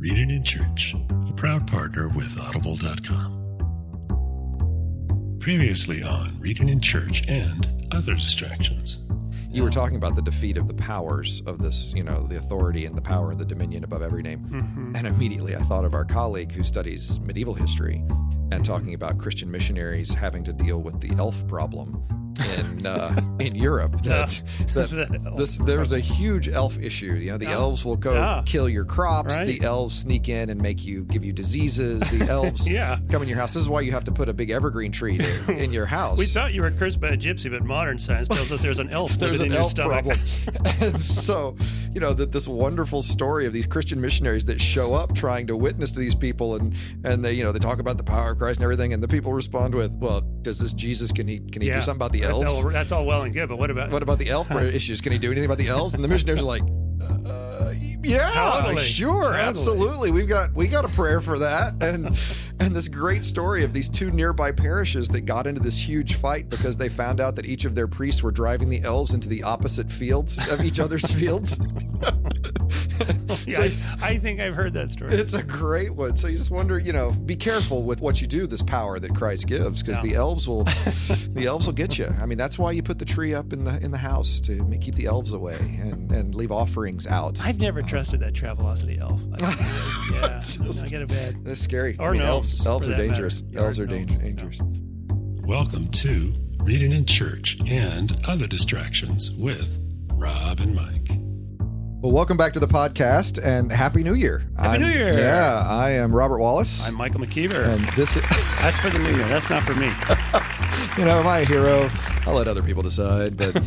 Reading in Church, a proud partner with Audible.com. Previously on Reading in Church and Other Distractions. You were talking about the defeat of the powers of this, you know, the authority and the power, and the dominion above every name. Mm-hmm. And immediately I thought of our colleague who studies medieval history and talking about Christian missionaries having to deal with the elf problem in uh, in Europe. That, that this there was a huge elf issue. You know, the Yeah. elves will go Yeah. kill your crops. Right. The elves sneak in and make you give you diseases. The elves Yeah. come in your house. This is why you have to put a big evergreen tree to, in your house. We thought you were cursed by a gypsy, but modern science tells us there's an elf there's an in your elf stomach. problem. and so, you know, that this wonderful story of these Christian missionaries that show up trying to witness to these people and and they, you know, they talk about the power of Christ and everything and the people respond with, "Well, does this Jesus can he can he do something about the that's? All, that's all well and good, but what about What about the elf issues? Can he do anything about the elves?" And the missionaries are like, yeah, Totally. sure, Totally. absolutely. We've got we got a prayer for that, and and this great story of these two nearby parishes that got into this huge fight because they found out that each of their priests were driving the elves into the opposite fields of each other's fields. Yeah, So- I, I think I've heard that story. It's a great one. So you just wonder, you know, be careful with what you do. This power that Christ gives, because Yeah. the elves will, the elves will get you. I mean, that's why you put the tree up in the in the house to keep the elves away and and leave offerings out. I've never trusted that Travelocity elf. I, yeah, It's no, just- I get a bad. That's scary. Or I mean, elves, elves are that matter. dangerous. Elves are gnomes, danger, yeah. dangerous. Welcome to Reading in Church and Other Distractions with Rob and Mike. Well, welcome back to the podcast and happy New Year. Happy New Year. Yeah, I am Robert Wallace, I'm Michael McKeever. and this is. That's for the new year. That's not for me. you know, am I a hero? I'll let other people decide, but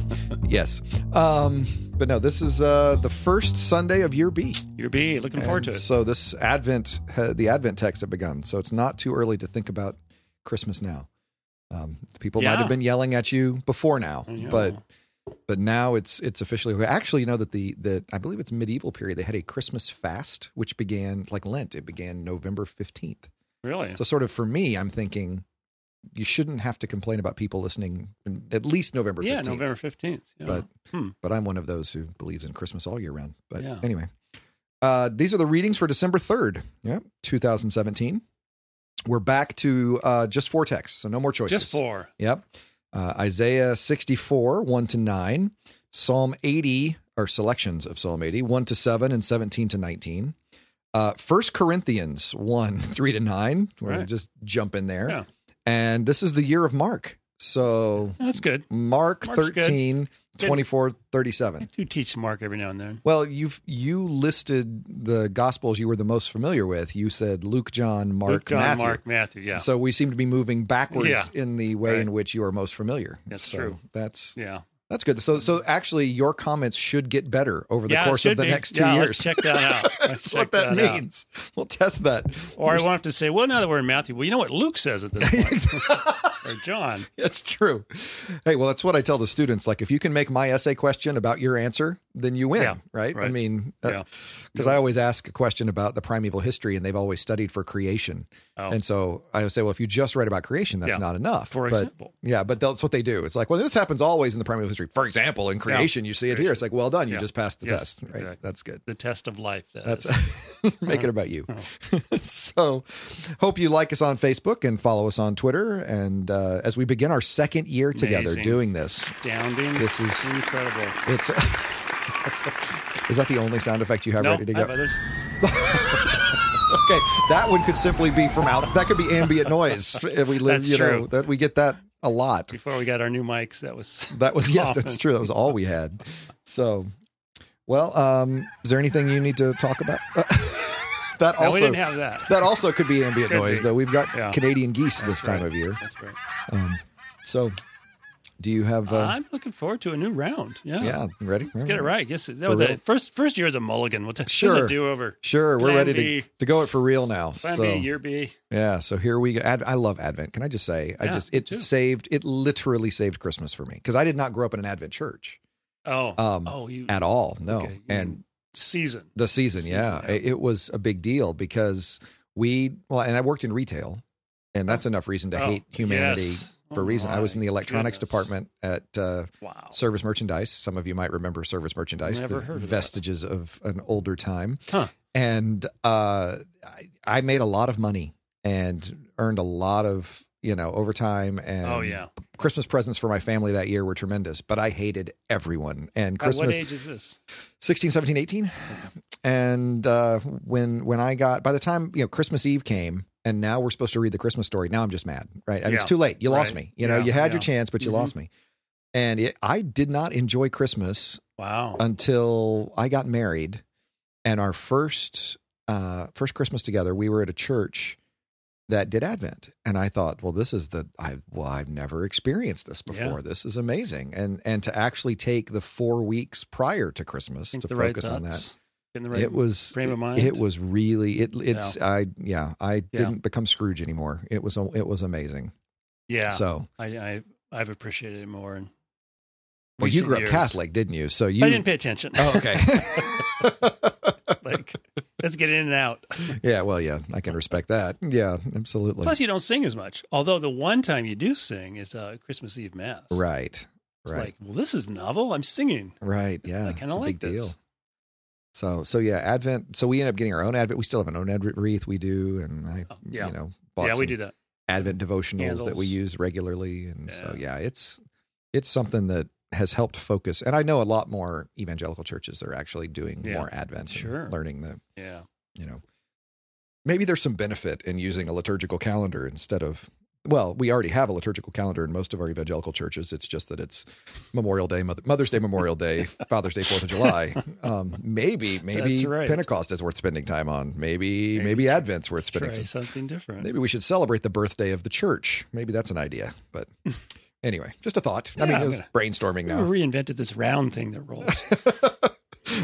yes. Um, but no, this is uh, the first Sunday of year B. Year B. Looking forward to it. So this Advent, uh, the Advent text have begun. So it's not too early to think about Christmas now. Um, people might have been yelling at you before now, but but now it's it's officially actually you know that the the I believe it's medieval period they had a Christmas fast which began like Lent. It began November fifteenth. Really? So sort of for me, I'm thinking you shouldn't have to complain about people listening in at least November 15th. yeah, November 15th. Yeah. But Hmm. but I'm one of those who believes in Christmas all year round. But Yeah. anyway, uh, these are the readings for December 3rd, yeah, 2017. We're back to uh, just four texts, so no more choices. just four. Yep. Uh, Isaiah 64, 1 to 9. Psalm 80, or selections of Psalm 80, 1 to 7 and 17 to 19. Uh, 1 Corinthians 1, 3 to 9. We're going Right. to just jump in there. Yeah. And this is the year of Mark. So That's good. Mark Mark's 13, Good. 24, I 37. do teach Mark every now and then. Well, you've you listed the gospels you were the most familiar with. You said Luke, John, Mark, Luke, John, Matthew. Mark, Matthew. Yeah. So we seem to be moving backwards Yeah. in the way Right. in which you are most familiar. That's So true. That's yeah. That's good. So so mm-hmm. actually, your comments should get better over the yeah, course of the be. next two yeah, years. Check that out. That's what that, out. means. We'll test that. Or I won't have to say, well, now that we're in Matthew, well, you know what Luke says at this point. or John. That's true. Hey, well, that's what I tell the students. Like, if you can make my essay question about your answer, then you win, Yeah, right? I right. mean, Yeah. because I always ask a question about the primeval history, and they've always studied for creation. Oh. And so I would say, well, if you just write about creation, that's Yeah. not enough. For But- example. yeah, but that's what they do. It's like, well, this happens always in the primeval history. For example, in creation, you see it here. It's like, well done, you Yeah. just passed the Yes, test, right? exactly. That's good. The test of life. that That's make it about you. so, hope you like us on Facebook and follow us on Twitter. And uh, as we begin our second year together Amazing. doing this, astounding. This is- incredible. it's is that the only sound effect you have No, ready to I have go? others. Okay, that one could simply be from out. That could be ambient noise. If we live, That's you know, that we get that a lot. Before we got our new mics, that was That was yes, that's true. That was all we had. So, well, um, is there anything you need to talk about? that No, also we didn't have that. that also could be ambient Could noise, be. though. We've got Yeah. Canadian geese this That's time right. of year. That's right. Um, so, do you have? Uh, I'm looking forward to a new round. Yeah. yeah, ready? Let's get it right. Yes, that For was real? the first first year as a mulligan. We'll t- Sure. a do over. Sure, we're ready B. to, to go it for real now. Plan so, B, year B. yeah, so here we go. Ad, I love Advent. Can I just say, I Yeah, just it too. saved it literally saved Christmas for me because I did not grow up in an Advent church Oh, um, oh, you at all. No, Okay, and season. the season, Season, yeah, yeah. It, it was a big deal because we well, and I worked in retail, and that's enough reason to Oh, hate humanity yes. For a Oh, reason. I was in the electronics goodness. department at uh, Wow. Service Merchandise. Some of you might remember Service Merchandise, Never the heard of that. vestiges of an older time. Huh. and uh, I, I made a lot of money and earned a lot of you know overtime and oh yeah. Christmas presents for my family that year were tremendous, but I hated everyone. And At Christmas what age is this? 16 17 18 and uh when when i got by the time you know christmas eve came and now we're supposed to read the christmas story. Now i'm just mad right? I mean, it's too late. You lost Right. me. You know Yeah. you had your chance but you Mhm. lost me. And it, i did not enjoy christmas Wow. until i got married and our first uh first christmas together we were at a church that did advent. And i thought well this is the i well i've never experienced this Yeah. before. This is amazing. And and to actually take the four weeks prior to christmas to the right focus on that in the right it was frame of mind. it was really it it's i yeah i Yeah. didn't become scrooge anymore it was it was amazing yeah. so I, I I've appreciated it more. In well you grew up years. catholic didn't you so you I didn't pay attention. oh okay like let's get in and out. yeah well yeah i can respect that yeah absolutely Plus, you don't sing as much. Although the one time you do sing is uh, Christmas Eve mass. right It's right like, well, this is novel. I'm singing. right yeah I it's a like big this. deal so so yeah advent so we end up getting our own advent we still have an own advent wreath we do and i Oh, yeah. you know bought yeah, we do that. advent devotionals that we use regularly and so Yeah. yeah it's it's something that has helped focus and i know a lot more evangelical churches are actually doing Yeah, more advent sure. learning the Yeah. you know maybe there's some benefit in using a liturgical calendar instead of well we already have a liturgical calendar in most of our evangelical churches it's just that it's memorial day Mother, mother's day memorial day father's day fourth of july um, maybe maybe right. pentecost is worth spending time on maybe maybe, Maybe advent's worth spending some something different. Maybe we should celebrate the birthday of the church. Maybe that's an idea. But anyway, just a thought. I Yeah, mean, it's I'm brainstorming now. We reinvented this round thing that rolls.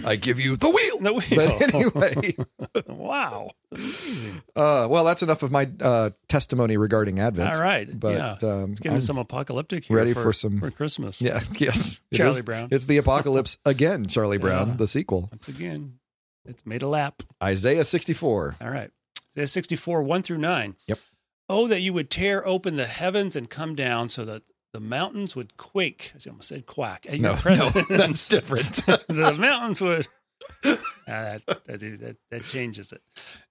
I give you the wheel. The wheel. But anyway, wow. Amazing. uh, well, that's enough of my uh, testimony regarding Advent. All right. But yeah. um, Let's get I'm into some apocalyptic here ready for, for some- for Christmas. Yeah. Yes. Charlie Brown. It's the apocalypse again. Charlie Brown, Yeah. the sequel. Once again, it's made a lap. Isaiah 64. All right. Isaiah 64, 1 through 9. Yep. Oh, that you would tear open the heavens and come down so that the mountains would quake. I almost said quack. At No, your no, that's different. the mountains would. Ah, that, that, that, that changes it.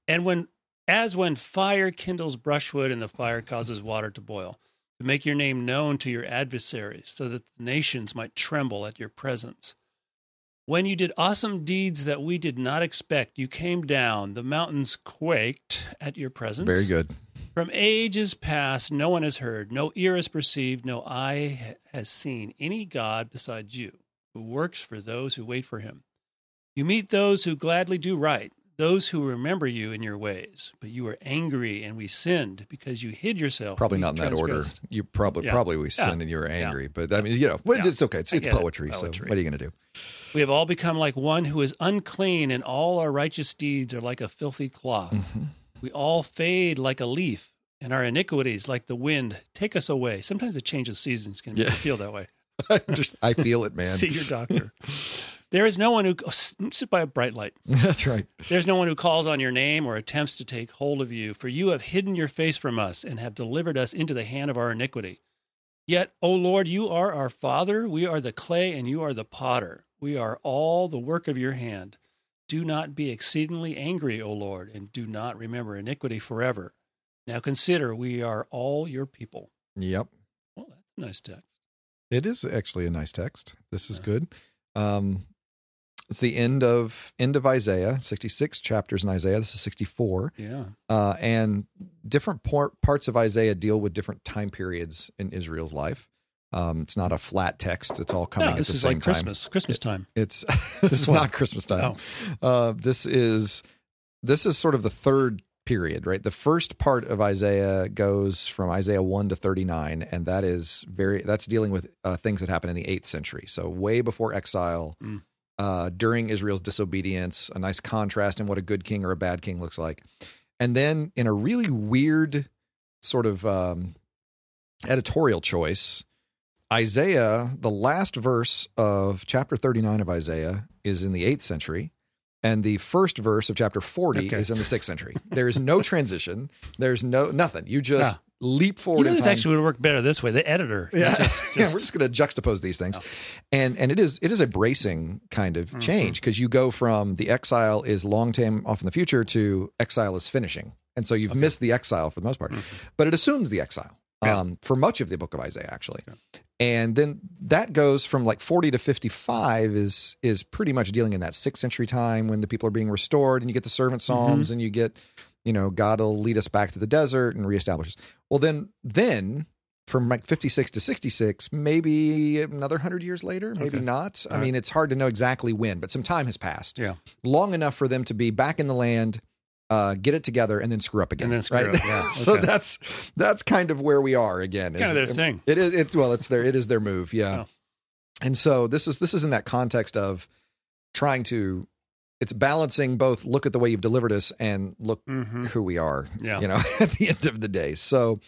And when, as when fire kindles brushwood and the fire causes water to boil, to make your name known to your adversaries, so that the nations might tremble at your presence. When you did awesome deeds that we did not expect, you came down, the mountains quaked at your presence. Very good. From ages past, no one has heard, no ear has perceived, no eye has seen any God besides you, who works for those who wait for him. You meet those who gladly do right, those who remember you in your ways. But you were angry, and we sinned because you hid yourself. Probably not in that order. You probably Yeah. probably we Yeah. sinned and you were angry, but I mean, you know, Yeah. it's okay. It's, it's get it. poetry, So what are you going to do? We have all become like one who is unclean, and all our righteous deeds are like a filthy cloth. Mm-hmm. We all fade like a leaf, and our iniquities, like the wind, take us away. Sometimes a change of seasons can make Yeah. you feel that way. I just I feel it, man. See your doctor. there is no one who oh, sit by a bright light. That's right. There's no one who calls on your name or attempts to take hold of you, for you have hidden your face from us and have delivered us into the hand of our iniquity. Yet, O Lord, you are our Father, we are the clay, and you are the potter. We are all the work of your hand. Do not be exceedingly angry, O Lord, and do not remember iniquity forever. Now consider, we are all your people. Yep. Well, that's a nice text. It is actually a nice text. This is Yeah. good. Um, it's the end of end of Isaiah, sixty six chapters in Isaiah. This is sixty four, Yeah. uh, and different par- parts of Isaiah deal with different time periods in Israel's life. Um, it's not a flat text; it's all coming No, at the same like time. This is like Christmas. Christmas time. It's this, is not Christmas time. Oh. Uh, this is this is sort of the third period, right? The first part of Isaiah goes from Isaiah one to thirty nine, and that is very that's dealing with uh, things that happen in the eighth century, so way before exile, Mm. uh, during Israel's disobedience. A nice contrast in what a good king or a bad king looks like, and then in a really weird sort of um, editorial choice. Isaiah, the last verse of chapter 39 of Isaiah is in the 8th century, and the first verse of chapter 40 Okay. is in the 6th century. There is no transition. There's no nothing. You just leap You forward know, in this time. actually would work better this way. The editor. yeah, Just, yeah, we're just going to juxtapose these things, Oh. and and it is it is a bracing kind of Mhm. change because you go from the exile is long time off in the future to exile is finishing, and so you've Okay. missed the exile for the most part, Mhm. but it assumes the exile Yeah. um, for much of the book of Isaiah actually, Okay. and then that goes from like forty to fifty five is is pretty much dealing in that sixth century time when the people are being restored, and you get the servant Mm-hmm. psalms, and you get you know God will lead us back to the desert and reestablish us. Well, then then from like 56 to 66 maybe another 100 years later maybe Okay. not i All right. mean it's hard to know exactly when but some time has passed Yeah. long enough for them to be back in the land uh, get it together and then screw up again And then screw right up, yeah, so okay. that's that's kind of where we are again kind of their thing. it is it well it's their it is their move yeah Oh. and so this is this is in that context of trying to it's balancing both look at the way you've delivered us and look hmm who we are Yeah. you know at the end of the day so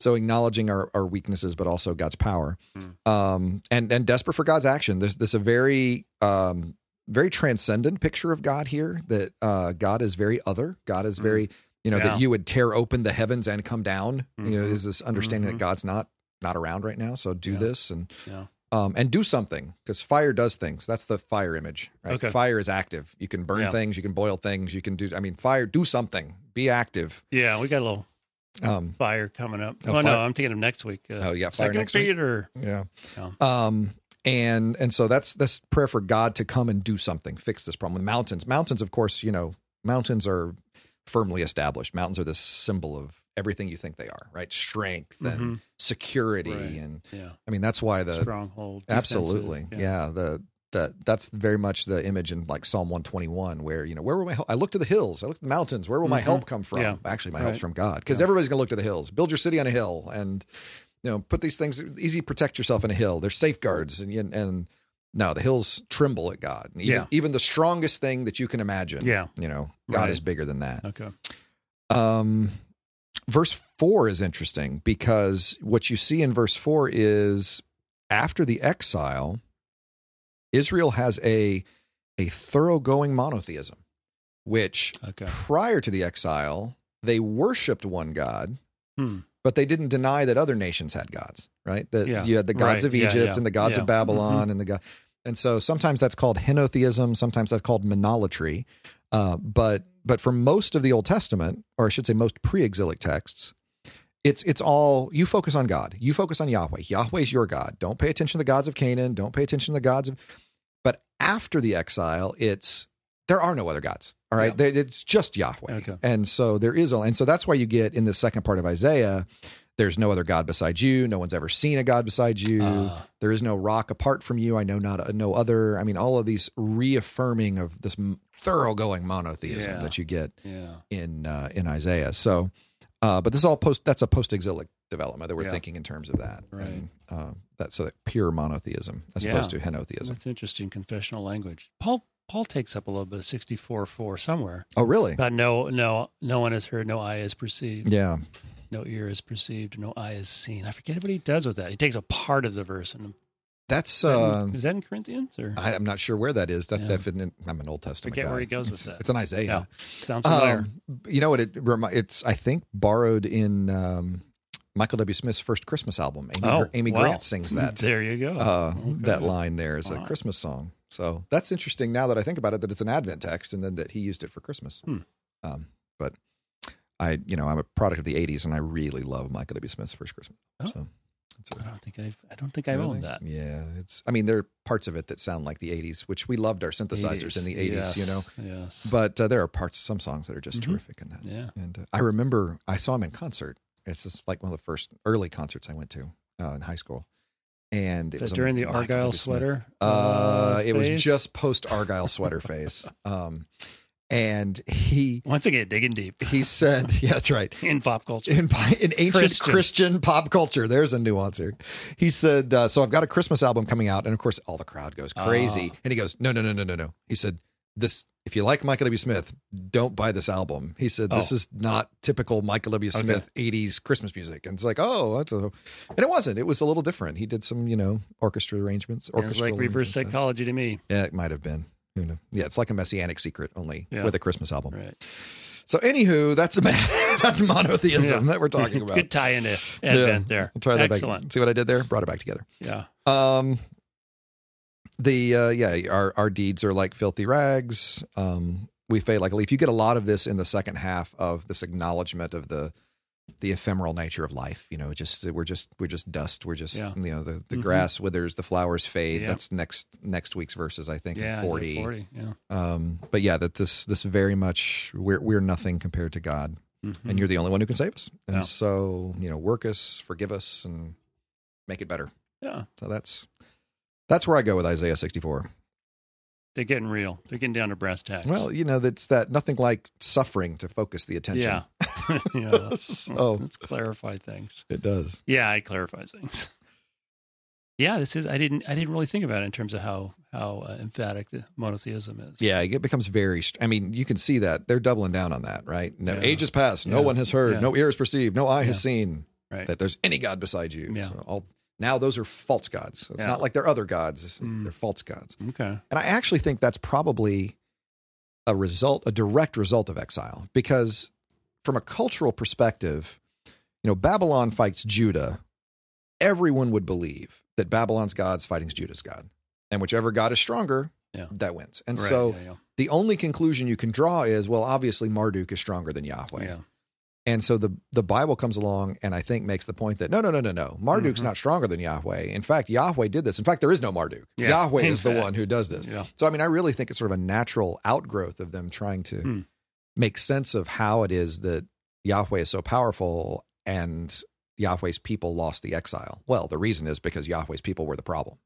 so acknowledging our, our weaknesses but also god's power Mm. um and and desperate for god's action there's this a very um very transcendent picture of god here that uh god is very other god is very you know Yeah. that you would tear open the heavens and come down you know is this understanding Mhm. that god's not not around right now so do Yeah. this and Yeah. um, and do something because fire does things. That's the fire image. Right? Okay. Fire is active. You can burn things. You can boil things. You can do. I mean, fire. Do something. Be active. Yeah, we got a little Um, fire coming up. Oh, Oh, no, I'm thinking of next week. Uh, oh yeah, fire next week. Peter. Yeah. Yeah. Um, and and so that's that's prayer for God to come and do something, fix this problem. With mountains, mountains, of course, you know, mountains are firmly established. Mountains are this symbol of everything you think they are, right? Strength and Mhm. security, Right. and Yeah, I mean that's why the stronghold. Absolutely. Yeah. The that that's very much the image in like Psalm 121 where, you know, where will my help? I look to the hills, I look to the mountains. Where will my Mhm. help come from? Yeah. Actually, my help's from God. Because Yeah. everybody's going to look to the hills. Build your city on a hill and you know, put these things easy protect yourself in a hill. There's safeguards and and no, the hills tremble at God. Even, Yeah. even the strongest thing that you can imagine. Yeah. You know, God Right. is bigger than that. Okay. Um, verse four is interesting because what you see in verse four is after the exile, Israel has a a thoroughgoing monotheism, which Okay. prior to the exile they worshipped one God, Hmm. But they didn't deny that other nations had gods. Right? That Yeah. you had the gods Right. of Egypt yeah. and the gods Yeah. of Babylon and the god. And so sometimes that's called henotheism, sometimes that's called monolatry. Uh, but but for most of the Old Testament, or I should say most pre-exilic texts, it's it's all you focus on God. You focus on Yahweh. Yahweh's your God. Don't pay attention to the gods of Canaan. Don't pay attention to the gods of. But after the exile, it's there are no other gods. All right, They- it's just Yahweh. Okay. And so there is, all and so that's why you get in the second part of Isaiah. There's no other God besides you. No one's ever seen a God besides you. Ah. there is no rock apart from you. I know not no other. I mean, all of these reaffirming of this m- thoroughgoing monotheism Yeah. that you get Yeah. in uh, in Isaiah. So, uh, but this is all post. That's a post exilic development that we're Yeah. thinking in terms of that. Right. And, uh, that so that pure monotheism as Yeah. opposed to henotheism. That's interesting confessional language. Paul Paul takes up a little bit of sixty four four somewhere. Oh, really? But no no no one has heard, no eye has perceived, Yeah. no ear has perceived, no eye has seen. I forget what he does with that. He takes a part of the verse and That's. Uh, is that in Corinthians or I, I'm not sure where that is. That, Yeah. that in, I'm an Old Testament Forget guy. where he goes with that. It's an Isaiah. sounds familiar? Um, you know what? It it's I think borrowed in um, Michael W. Smith's first Christmas album. Amy, oh, Amy wow. Grant sings that. There you go. Uh, Okay. That line there is a Christmas song. So that's interesting. Now that I think about it, that it's an Advent text, and then that he used it for Christmas. Hmm. Um, but I, you know, I'm a product of the '80s, and I really love Michael W. Smith's first Christmas. Oh. So I don't think I've I don't think I've Really? owned that. Yeah, it's. I mean, there are parts of it that sound like the '80s, which we loved our synthesizers in the '80s, you know. Yes. But uh, there are parts, some songs that are just Mhm. terrific in that. yeah. And uh, I remember I saw him in concert. It's just like one of the first early concerts I went to uh, in high school, and it was during the Argyle sweater? Uh, it was just post Argyle sweater phase. Um, and he once again digging deep he said, "Yeah, that's right." in pop culture. In, in ancient Christian. Christian. pop culture, there's a nuance here. He said, uh, "So I've got a Christmas album coming out, and of course, all the crowd goes crazy." Ah. And he goes, "No, no, no, no, no, no." He said, "This, if you like Michael W. Smith, don't buy this album." He said, "This Oh. is not typical Michael W. Okay. Smith '80s Christmas music." And it's like, "Oh, that's a," and it wasn't. It was a little different. He did some, you know, orchestra arrangements. Sounds like reverse psychology to me. Yeah, it might have been. Who knows? Yeah, it's like a messianic secret, only Yeah. with a Christmas album. Right. So, anywho, that's a that's monotheism Yeah. that we're talking about. Good tie into Advent there. I'll try that Excellent. back. See what I did there? Brought it back together. Yeah. Um, the uh, yeah, our our deeds are like filthy rags. Um, we fade like a leaf. You get a lot of this in the second half of this acknowledgement of the the ephemeral nature of life. You know, just we're just we're just dust. We're just Yeah. you know the the Mhm. grass withers, the flowers fade. Yeah. That's next next week's verses, I think. Yeah. in Isaiah forty. 40. Yeah. Um, but yeah, that this this very much we're we're nothing compared to God, Mhm. and you're the only one who can save us. And Yeah. so you know, work us, forgive us, and make it better. yeah. So that's that's where I go with Isaiah 64. They're getting real. They're getting down to brass tacks. Well, you know, that's that nothing like suffering to focus the attention. yeah. yeah. So let's clarify things. it does. Yeah, it clarifies things. Yeah, this is. I didn't. I didn't really think about it in terms of how how uh, emphatic the monotheism is. Yeah, it becomes very. I mean, you can see that they're doubling down on that, right? No Yeah. age has passed, no Yeah. one has heard, Yeah. no ear has perceived, no eye has seen Right. that there's any god beside you. Yeah. So all now those are false gods. It's Yeah. not like they're other gods; it's, Mm. they're false gods. Okay. And I actually think that's probably a result, a direct result of exile, because from a cultural perspective, you know, Babylon fights Judah. Everyone would believe that Babylon's God's fighting Judah's God, and whichever God is stronger, Yeah. that wins. And Right, so yeah, the only conclusion you can draw is, well, obviously Marduk is stronger than Yahweh. Yeah. And so the the Bible comes along and I think makes the point that no, no, no, no, no. Marduk's Mhm. not stronger than Yahweh. In fact, Yahweh did this. In fact, there is no Marduk. Yeah, Yahweh in is the one who does this. Yeah. So I mean, I really think it's sort of a natural outgrowth of them trying to Hmm. make sense of how it is that Yahweh is so powerful and Yahweh's people lost the exile. Well, the reason is because Yahweh's people were the problem.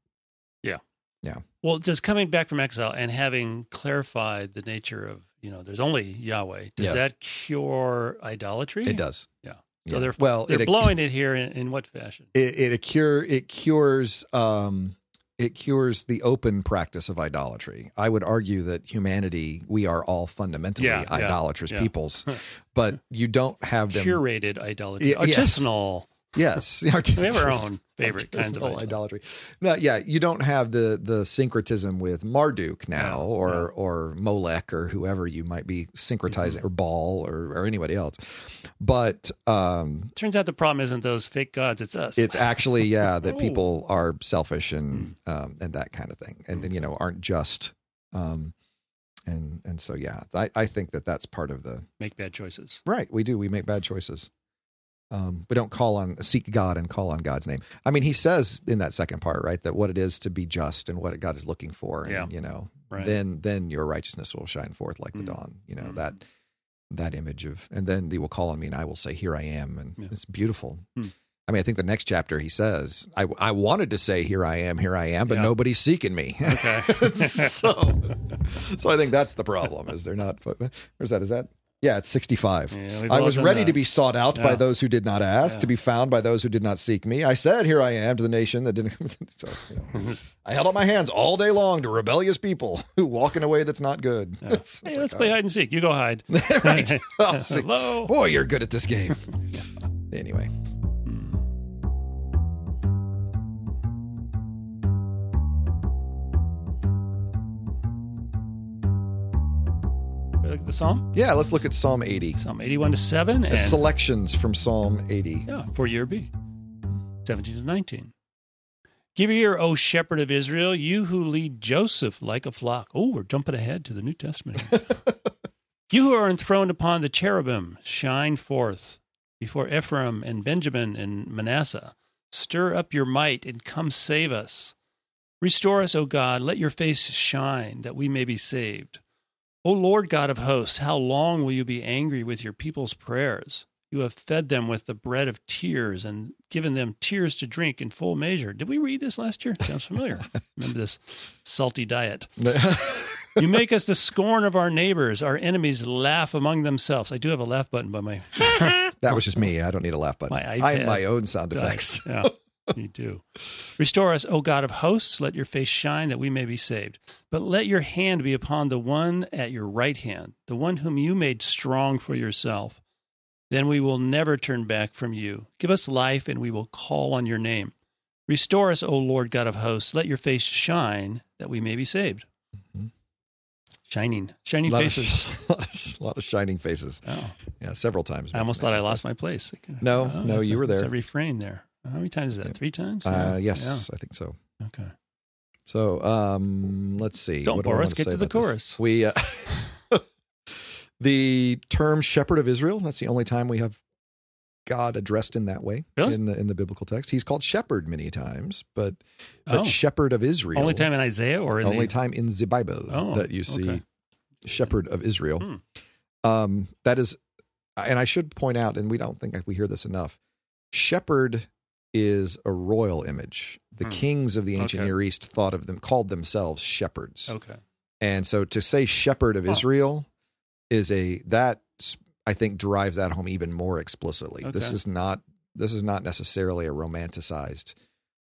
Well, just coming back from exile and having clarified the nature of you know, there's only Yahweh. Does Yeah. that cure idolatry? It does. Yeah. Yeah. So they're well, they're it, blowing it here in, in what fashion? it it a cure it cures um it cures the open practice of idolatry. I would argue that humanity, we are all fundamentally Yeah, yeah, idolatrous yeah. peoples, but you don't have them. Curated idolatry, Yeah, artisanal. Yes, We have our own favorite kinds of idolatry. idolatry. No, yeah, you don't have the the syncretism with Marduk now, No, or no. or Molech, or whoever you might be syncretizing, or Baal, or or anybody else. But um, Turns out the problem isn't those fake gods; it's us. it's actually yeah that Oh. people are selfish and Hmm. um, and that kind of thing, and, and you know aren't just. Um, and and so yeah, I, I think that that's part of the make bad choices. Right, we do. We make bad choices. Um, we don't call on seek God and call on God's name. I mean, he says in that second part, right, that what it is to be just and what God is looking for, and Yeah. you know, Right. then then your righteousness will shine forth like the Mm. dawn. You know Mm. that that image of, and then they will call on me, and I will say, "Here I am," and Yeah. it's beautiful. Mm. I mean, I think the next chapter he says, "I I wanted to say, here I am, here I am, but Yeah. nobody's seeking me." Okay. so, so I think that's the problem is they're not. Where's that? Is that? Yeah, it's sixty-five. Yeah, I was ready that. to be sought out by those who did not ask, Yeah. to be found by those who did not seek me. I said, "Here I am" to the nation that didn't. so, you know, I held up my hands all day long to rebellious people who walk in a way that's not good. Yeah. Hey, let's like, play hide and seek. You go hide. right. Hello. Boy, you're good at this game. Anyway, the psalm. yeah, let's look at Psalm 80. Psalm 81 to 7 and Selections from Psalm 80. yeah, for year B. 17 to 19. Give ear, O shepherd of Israel, you who lead Joseph like a flock. Oh, we're jumping ahead to the New Testament. you who are enthroned upon the cherubim, shine forth before Ephraim and Benjamin and Manasseh. Stir up your might and come save us. Restore us, O God. Let your face shine that we may be saved. O Lord God of hosts, how long will you be angry with your people's prayers? You have fed them with the bread of tears and given them tears to drink in full measure. Did we read this last year? Sounds familiar. Remember this salty diet. You make us the scorn of our neighbors. Our enemies laugh among themselves. I do have a laugh button by my that was just me. I don't need a laugh button. My I have my own sound effects. Yeah, you do. Restore us, O God of hosts. Let your face shine that we may be saved. But let your hand be upon the one at your right hand, the one whom you made strong for yourself. Then we will never turn back from you. Give us life, and we will call on your name. Restore us, O Lord God of hosts. Let your face shine that we may be saved. Mm-hmm. Shining, shining lot faces. Of, a lot of shining faces. Oh, Yeah, several times. I almost thought I lost my place. No, Oh, no, you were there. A refrain there. How many times is that? Yeah. Three times? Uh, Yeah. yes, I think so. Okay. So, um, let's see. Don't What do bore wanna us. Get to the about this? chorus. We, uh, the term "shepherd of Israel." That's the only time we have God addressed in that way Really? in the in the biblical text. He's called shepherd many times, but but Oh. shepherd of Israel. Only time in Isaiah or in only the, time in the Bible Oh, that you see okay. shepherd of Israel. Hmm. Um, that is, and I should point out, and we don't think we hear this enough. Shepherd is a royal image. The Hmm. kings of the ancient Okay. Near East thought of them, called themselves shepherds. Okay. And so to say shepherd of Huh. Israel is a that I think drives that home even more explicitly. This is not this is not necessarily a romanticized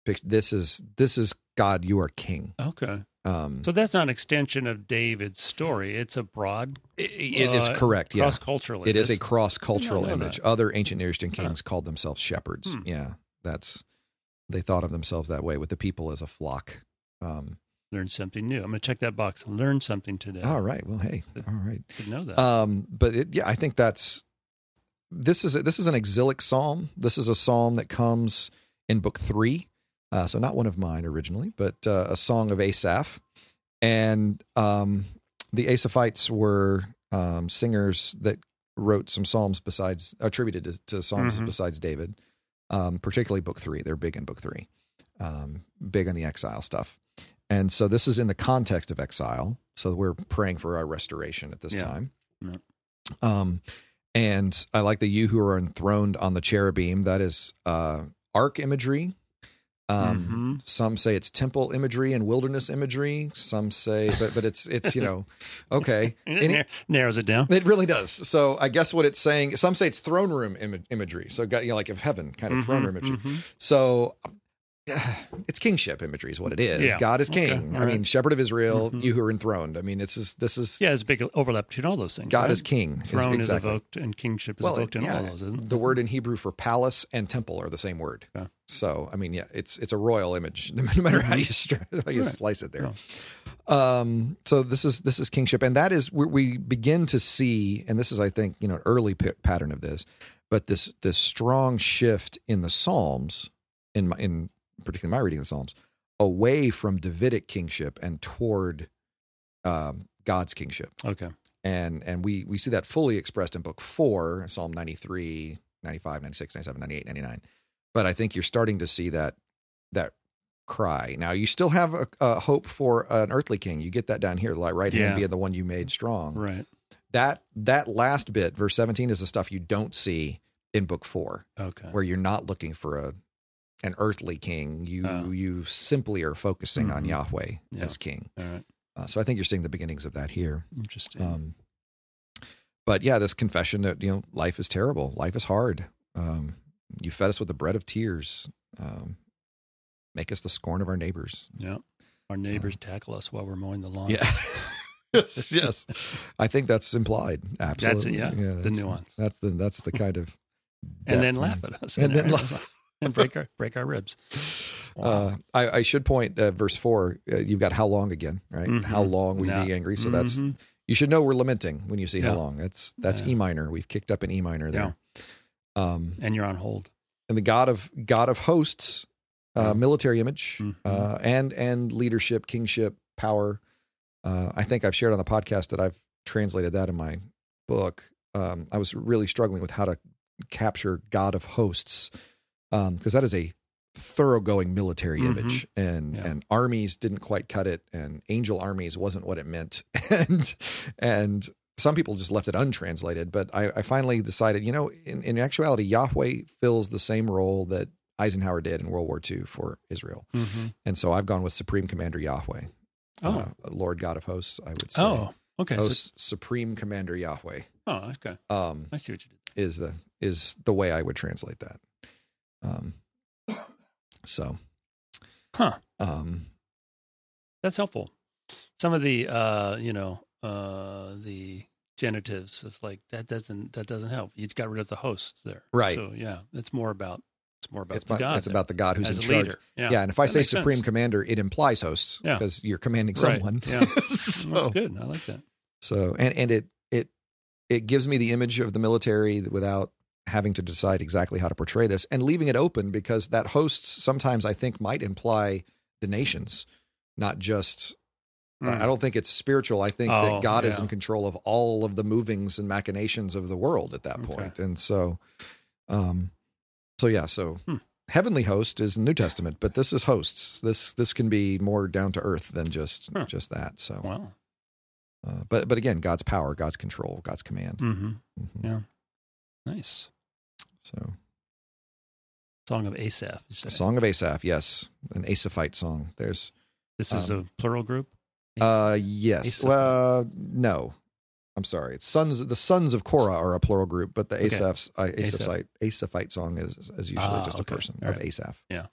pic- this is this is God you are king. Okay. Um So that's not an extension of David's story. It's a broad it- it is uh, correct. Yeah. cross culturally. It is a cross cultural I did not know image. that. Other ancient Near Eastern Huh. kings called themselves shepherds. Hmm. Yeah. That's they thought of themselves that way with the people as a flock. Um learn something new. I'm going to check that box. Learn something today. all right. Well, hey. All right. Didn't know that. Um, but it, yeah, I think that's this is a, this is an exilic psalm. This is a psalm that comes in book three, uh, so not one of mine originally, but uh, a song of Asaph, and um, the Asaphites were um, singers that wrote some psalms besides attributed to, to psalms Mhm. besides David, um, particularly book three. They're big in book three, um, big on the exile stuff. And so this is in the context of exile. So we're praying for our restoration at this Yeah. time. Yeah. Um, and I like the you who are enthroned on the cherubim. That is uh, ark imagery. Um, Mhm. Some say it's temple imagery and wilderness imagery. Some say, but but it's it's you know, okay. It nar- narrows it down. it really does. So I guess what it's saying. Some say it's throne room Im- imagery. So got you know, like of heaven kind of throne Mhm, room imagery. mhm. So it's kingship imagery is what it is. Yeah. God is king. All I mean, right. shepherd shepherd of Israel, Mhm. you who are enthroned. I mean, it's is this is Yeah, there's a big overlap between all those things. God right? is king. is- Throne exactly. is evoked and kingship is Well, evoked in yeah, all those, isn't it? The word in Hebrew for palace and temple are the same word. Okay. So I mean, yeah, it's it's a royal image, no matter how you how you Right. slice it there. Um, so this is this is kingship, and that is where we begin to see, and this is I think you know an early p- pattern of this, but this this strong shift in the Psalms, in my in particularly my reading of the Psalms, away from Davidic kingship and toward um, God's kingship Okay. and and we we see that fully expressed in book 4 psalm 93 95 96 97 98 99 but i think you're starting to see that that cry now you still have a, a hope for an earthly king you get that down here like right hand Yeah. being the one you made strong Right. that that last bit verse 17 is the stuff you don't see in book 4 Okay. where you're not looking for a an earthly king you Oh. you simply are focusing on Mhm. yahweh Yeah. as king All right. uh, so i think you're seeing the beginnings of that here Interesting. um, but yeah, this confession that you know life is terrible, life is hard. Um, you fed us with the bread of tears. Um, make us the scorn of our neighbors. yeah. Our neighbors tackle us while we're mowing the lawn. Yeah. yes, yes. I think that's implied. Absolutely. yeah, the that's, nuance. That's the that's the kind of And then laugh at us. and then laugh. And break our break our ribs. Uh, I, I should point uh, verse four. Uh, you've got how long again, right? Mhm. How long we Yeah. be angry. So that's Mhm. you should know we're lamenting when you see how long. That's that's Yeah. E minor. We've kicked up an E minor there. Um, and you're on hold. and the god of god of hosts uh, Yeah. military image Mhm. uh, and and leadership kingship power uh, i think i've shared on the podcast that i've translated that in my book um, i was really struggling with how to capture god of hosts because that is a thoroughgoing military Mhm. image and Yeah. and armies didn't quite cut it and angel armies wasn't what it meant and and some people just left it untranslated but i, I finally decided you know in, in actuality yahweh fills the same role that eisenhower did in world war ii for israel Mm-hmm. and so i've gone with supreme commander yahweh Oh. uh, lord god of hosts i would say Oh, okay. So, supreme commander yahweh oh, okay. um, I see what you did. is the is the way i would translate that um, so Huh. um, That's helpful. Some of the, uh, you know, uh, the genitives it's like that doesn't that doesn't help. You got rid of the hosts there, Right. So yeah, it's more about it's more about it's, the about, God. it's about the god who's in charge. Yeah, yeah, and if i That say makes sense. supreme commander it implies hosts Yeah. because you're commanding Right, someone yeah. so, That's good. I like that. So and and it it it gives me the image of the military without having to decide exactly how to portray this and leaving it open because that hosts sometimes I think might imply the nations, not just Hmm. I don't think it's spiritual. I think Oh, that God is in control of all of the movings and machinations of the world at that Okay. point. And so, um, so yeah, so Hmm. heavenly host is New Testament, but this is hosts. This this can be more down to earth than just Huh. just that. So, Wow. uh, but but again, God's power, God's control, God's command. hmm Mhm. Yeah. Nice. So, Song of Asaph. Song of Asaph, yes, an Asaphite song. There's, This is um, a plural group. uh, yes, well, no. I'm sorry. It's sons. The sons of Korah are a plural group, but the Okay. Asaph's uh, Asaphite Asaphite song is is usually Ah, just a okay. person All of right. Asaph. Yeah.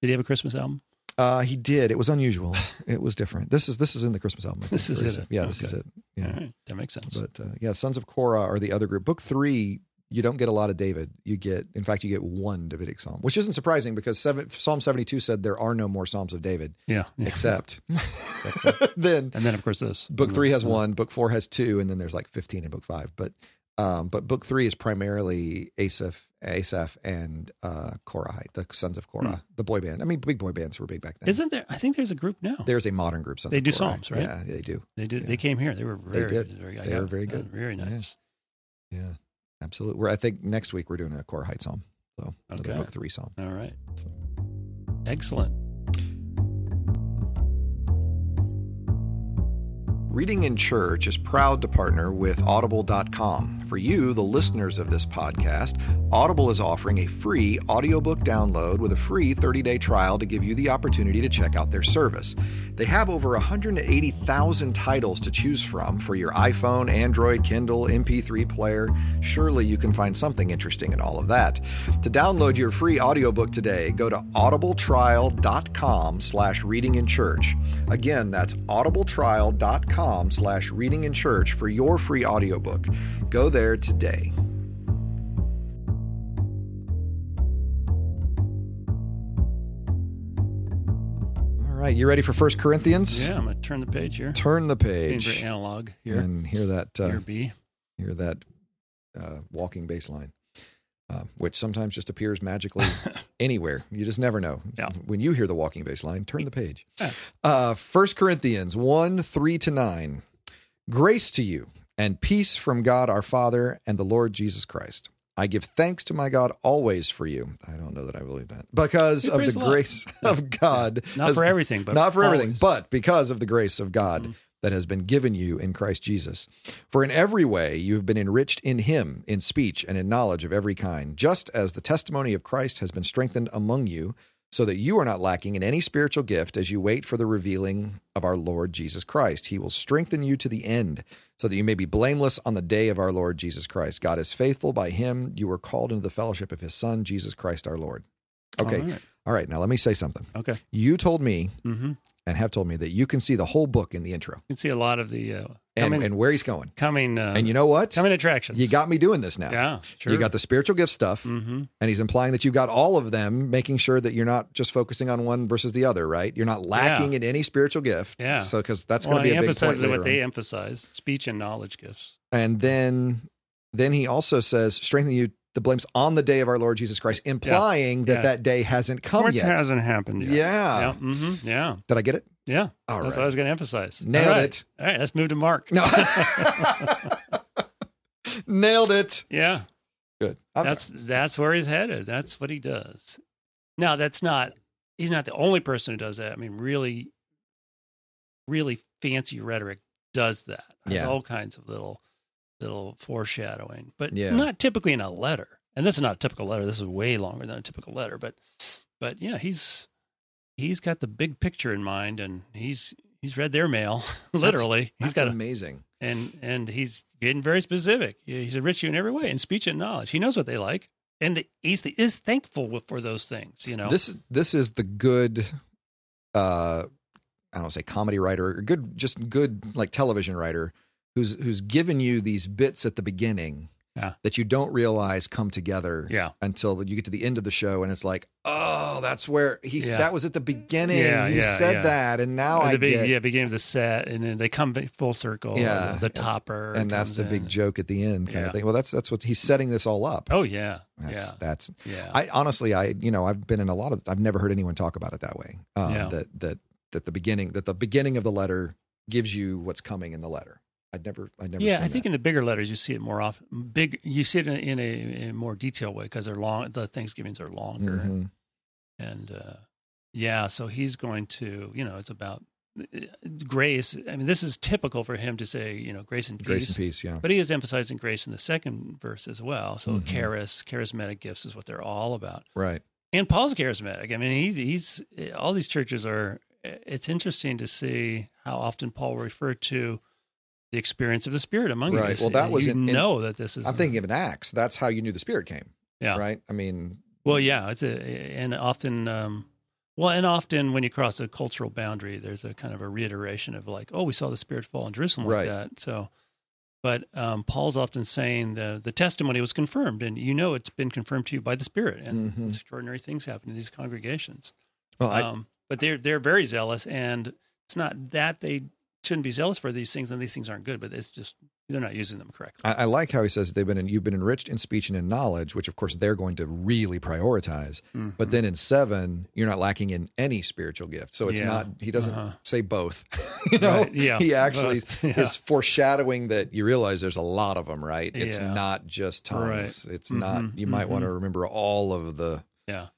Did he have a Christmas album? Uh, he did. It was unusual. it was different. This is this is in the Christmas album. This is it. Yeah, this is it. Yeah. All right. That makes sense. But uh, yeah, Sons of Korah are the other group. Book three, you don't get a lot of David. You get, in fact, you get one Davidic psalm, which isn't surprising because seven, Psalm 72 said there are no more Psalms of David yeah. yeah. except then And then, of course, this. book three has Uh, one, book four has two, and then there's like 15 in book five. But um, but book three is primarily Asaph, Asaph and uh, Korahite, the sons of Korah, the boy band. I mean, big boy bands were big back then. Hmm. Isn't there? I think there's a group now. There's a modern group. Sons They do Korah. psalms, right? Yeah, they do. They did. Yeah. They came here. They were They very. did. Very, They got were very Uh, good. Very Yeah. nice. Yeah, absolutely. We're, I think next week we're doing a Korahite psalm. So Okay. book three psalm. All right. Excellent. Reading in Church is proud to partner with Audible.com. For you, the listeners of this podcast, Audible is offering a free audiobook download with a free 30 day trial to give you the opportunity to check out their service. They have over 180,000 titles to choose from for your iPhone, Android, Kindle, MP3 player. Surely you can find something interesting in all of that. To download your free audiobook today, go to audibletrial.com slash reading in church. Again, that's audibletrial.com slash reading in church for your free audiobook. Go there today. Right, you ready for First Corinthians? Yeah, I'm gonna turn the page here. Turn the Being very page analog here. and hear that uh, here, B. hear that uh, walking bass line, uh, which sometimes just appears magically anywhere. You just never know. Yeah. When you hear the walking bass line, turn the page. Uh, 1 Corinthians 1 3 to 9. Grace to you and peace from God our Father and the Lord Jesus Christ. I give thanks to my God always for you. I don't know that I believe that. Because of the grace of God. Not has for everything, but not for everything, but because of the grace of God Mhm. that has been given you in Christ Jesus. For in every way you have been enriched in him, in speech and in knowledge of every kind, just as the testimony of Christ has been strengthened among you, so that you are not lacking in any spiritual gift as you wait for the revealing of our Lord Jesus Christ. He will strengthen you to the end, so that you may be blameless on the day of our Lord Jesus Christ. God is faithful. By him you were called into the fellowship of his Son, Jesus Christ our Lord. Okay. All right. All right. Now let me say something. Okay. You told me Mm-hmm. And have told me that you can see the whole book in the intro You can see a lot of the uh, and, coming, and where he's going. coming, uh, and you know what? coming attractions. You got me doing this now. yeah, sure. You got the spiritual gift stuff, Mm-hmm. and he's implying that you got all of them, making sure that you're not just focusing on one versus the other, right? You're not lacking in any spiritual gift. Yeah. So, because that's Well, going to be a big point emphasizes later what they on. emphasize: speech and knowledge gifts. And then, then he also says, strengthen you the blames on the day of our Lord Jesus Christ, implying that Yeah. that day hasn't come Which yet. hasn't happened yet. Yeah. Yeah. Mm-hmm. Yeah. Did I get it? Yeah. All That's right. what I was going to emphasize. Nailed All right. it. All right. Let's move to Mark. No. Nailed it. Yeah. Good. I'm that's sorry. that's where he's headed. That's what he does. Now, that's not. He's not the only person who does that. I mean, really, really fancy rhetoric does that. Has Yeah. all kinds of little, little foreshadowing, but Yeah. not typically in a letter. And this is not a typical letter. This is way longer than a typical letter. But, but yeah, he's he's got the big picture in mind, and he's he's read their mail literally. That's he's got a, amazing. and and he's getting very specific. He's enriched you in every way in speech and knowledge. He knows what they like, and he is thankful for those things. You know, This this is the good uh I don't say comedy writer, good just good like television writer who's who's given you these bits at the beginning Yeah. that you don't realize come together Yeah. until you get to the end of the show and it's like, oh, that's where he Yeah. that was at the beginning. Yeah, yeah, said that, and now I big, get. yeah, beginning of the set, and then they come full circle. Yeah. the, the topper, and that's the in. big joke at the end kind of thing. Well, that's that's what he's setting this all up. Oh yeah, That's yeah, that's yeah. I honestly, I you know, I've been in a lot of. I've never heard anyone talk about it that way. Um, Yeah. That that that the beginning that the beginning of the letter gives you what's coming in the letter. I'd never, I'd never. yeah, I think that. in the bigger letters you see it more often. Big, you see it in a, in a, in a more detailed way because they're long. The Thanksgivings are longer, Mhm. and uh, yeah, so he's going to, you know, it's about grace. I mean, this is typical for him to say, you know, grace and peace. grace and peace. Yeah, But he is emphasizing grace in the second verse as well. So Mhm. charis, charismatic gifts is what they're all about. right. And Paul's charismatic. I mean, he's he's all these churches are. It's interesting to see how often Paul referred to the experience of the Spirit among you. Right. Well, that was you in- in- know that this is. I'm thinking of an Acts. That's how you knew the Spirit came. Yeah. Right. I mean, Well, yeah, it's a and often. Um, well, and often when you cross a cultural boundary, there's a kind of a reiteration of like, oh, we saw the Spirit fall in Jerusalem like Right. that. So, but um, Paul's often saying the the testimony was confirmed, and you know it's been confirmed to you by the Spirit, and Mhm. extraordinary things happen in these congregations. well, I, um, but they're they're very zealous, and it's not that they shouldn't be zealous for these things, and these things aren't good, but it's just they're not using them correctly. I, I like how he says they've been in, you've been enriched in speech and in knowledge, which of course they're going to really prioritize. But Mhm. then in seven, you're not lacking in any spiritual gift. So it's Yeah. not. He doesn't Uh-huh. say both. you know, Right, yeah, he actually yeah. is foreshadowing that you realize there's a lot of them. Right. It's Yeah. not just tongues. It's Mhm, not. You might want to remember all of the. Yeah.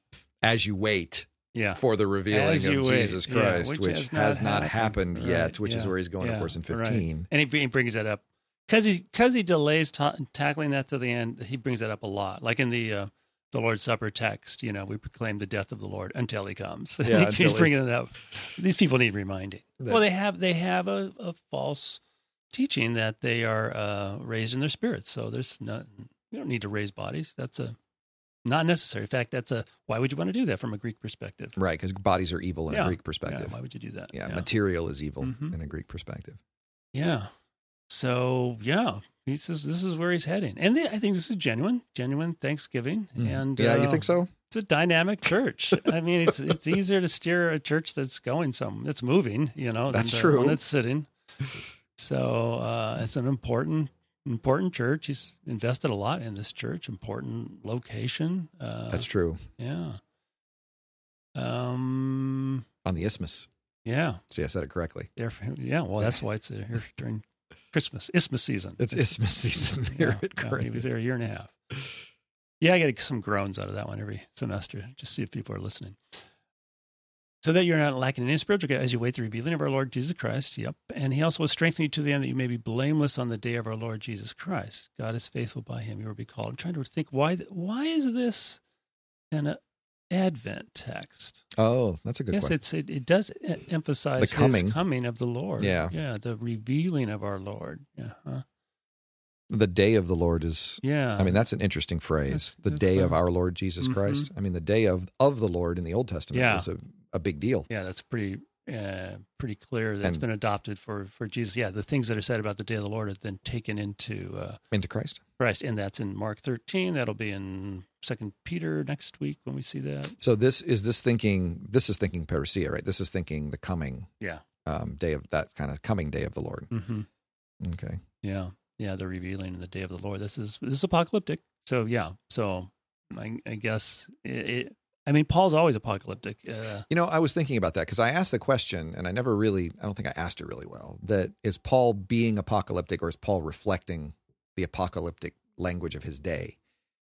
As you wait yeah, for the revealing of wait, Jesus yeah, Christ, which which, has has, not not happened. happened, yet, Right, which is where he's going, yeah, of course, in right. 15. and he, he brings that up because he because he delays ta- tackling that to the end. He brings that up a lot, like in the uh, the Lord's Supper text. You know, we proclaim the death of the Lord until He comes. Yeah, he's bringing it up. These people need reminding. That- well, they have they have a, a false teaching that they are uh, raised in their spirits. So there's not you don't need to raise bodies. That's a not necessary. In fact, that's a why would you want to do that from a Greek perspective? Right, because bodies are evil in Yeah, a Greek Yeah, perspective. why would you do that? Yeah, yeah. material is evil Mhm. in a Greek perspective. Yeah. So yeah, he says this is where he's heading, and the, I think this is genuine, genuine Thanksgiving, and yeah, you uh, think so? It's a dynamic church. I mean, it's it's easier to steer a church that's going some, that's moving, you know, That's true. one that's sitting. So uh, it's an important important church. He's invested a lot in this church. Important location. Uh, That's true. yeah. Um. On the isthmus. Yeah. See, I said it correctly. There. Yeah. Well, that's why it's here during Christmas, Isthmus season. It's isthmus season here yeah, at yeah, he was there a year and a half. Yeah, I get some groans out of that one every semester, just see if people are listening. So that you're not lacking in any spiritual gift as you wait the revealing of our Lord Jesus Christ. Yep. And he also will strengthen you to the end that you may be blameless on the day of our Lord Jesus Christ. God is faithful by him. You will be called. I'm trying to think why why is this an Advent text? Oh, that's a good yes, question. it's it, it does emphasize The coming. his coming of the Lord. Yeah. Yeah, the revealing of our Lord. Yeah. huh? The day of the Lord is. Yeah. I mean, that's an interesting phrase. That's- the that's day of our Lord Jesus Mhm. Christ. I mean, the day of of the Lord in the Old Testament Yeah. was a, a big deal. Yeah, that's pretty uh, pretty clear. That's And- been adopted for for Jesus. Yeah, the things that are said about the day of the Lord have then taken into uh, Into Christ. Christ, and that's in Mark 13. That'll be in Second Peter next week when we see that. So this is this thinking. This is thinking parousia, right? This is thinking the coming Yeah. um, day of that kind of coming day of the Lord. Mm-hmm. Okay. Yeah, yeah, the revealing in the day of the Lord. This is this is apocalyptic. So yeah, so I, I guess it, it. I mean, Paul's always apocalyptic. Uh, You know, I was thinking about that because I asked the question, and I never really, I don't think I asked it really well. That is Paul being apocalyptic, or is Paul reflecting the apocalyptic language of his day?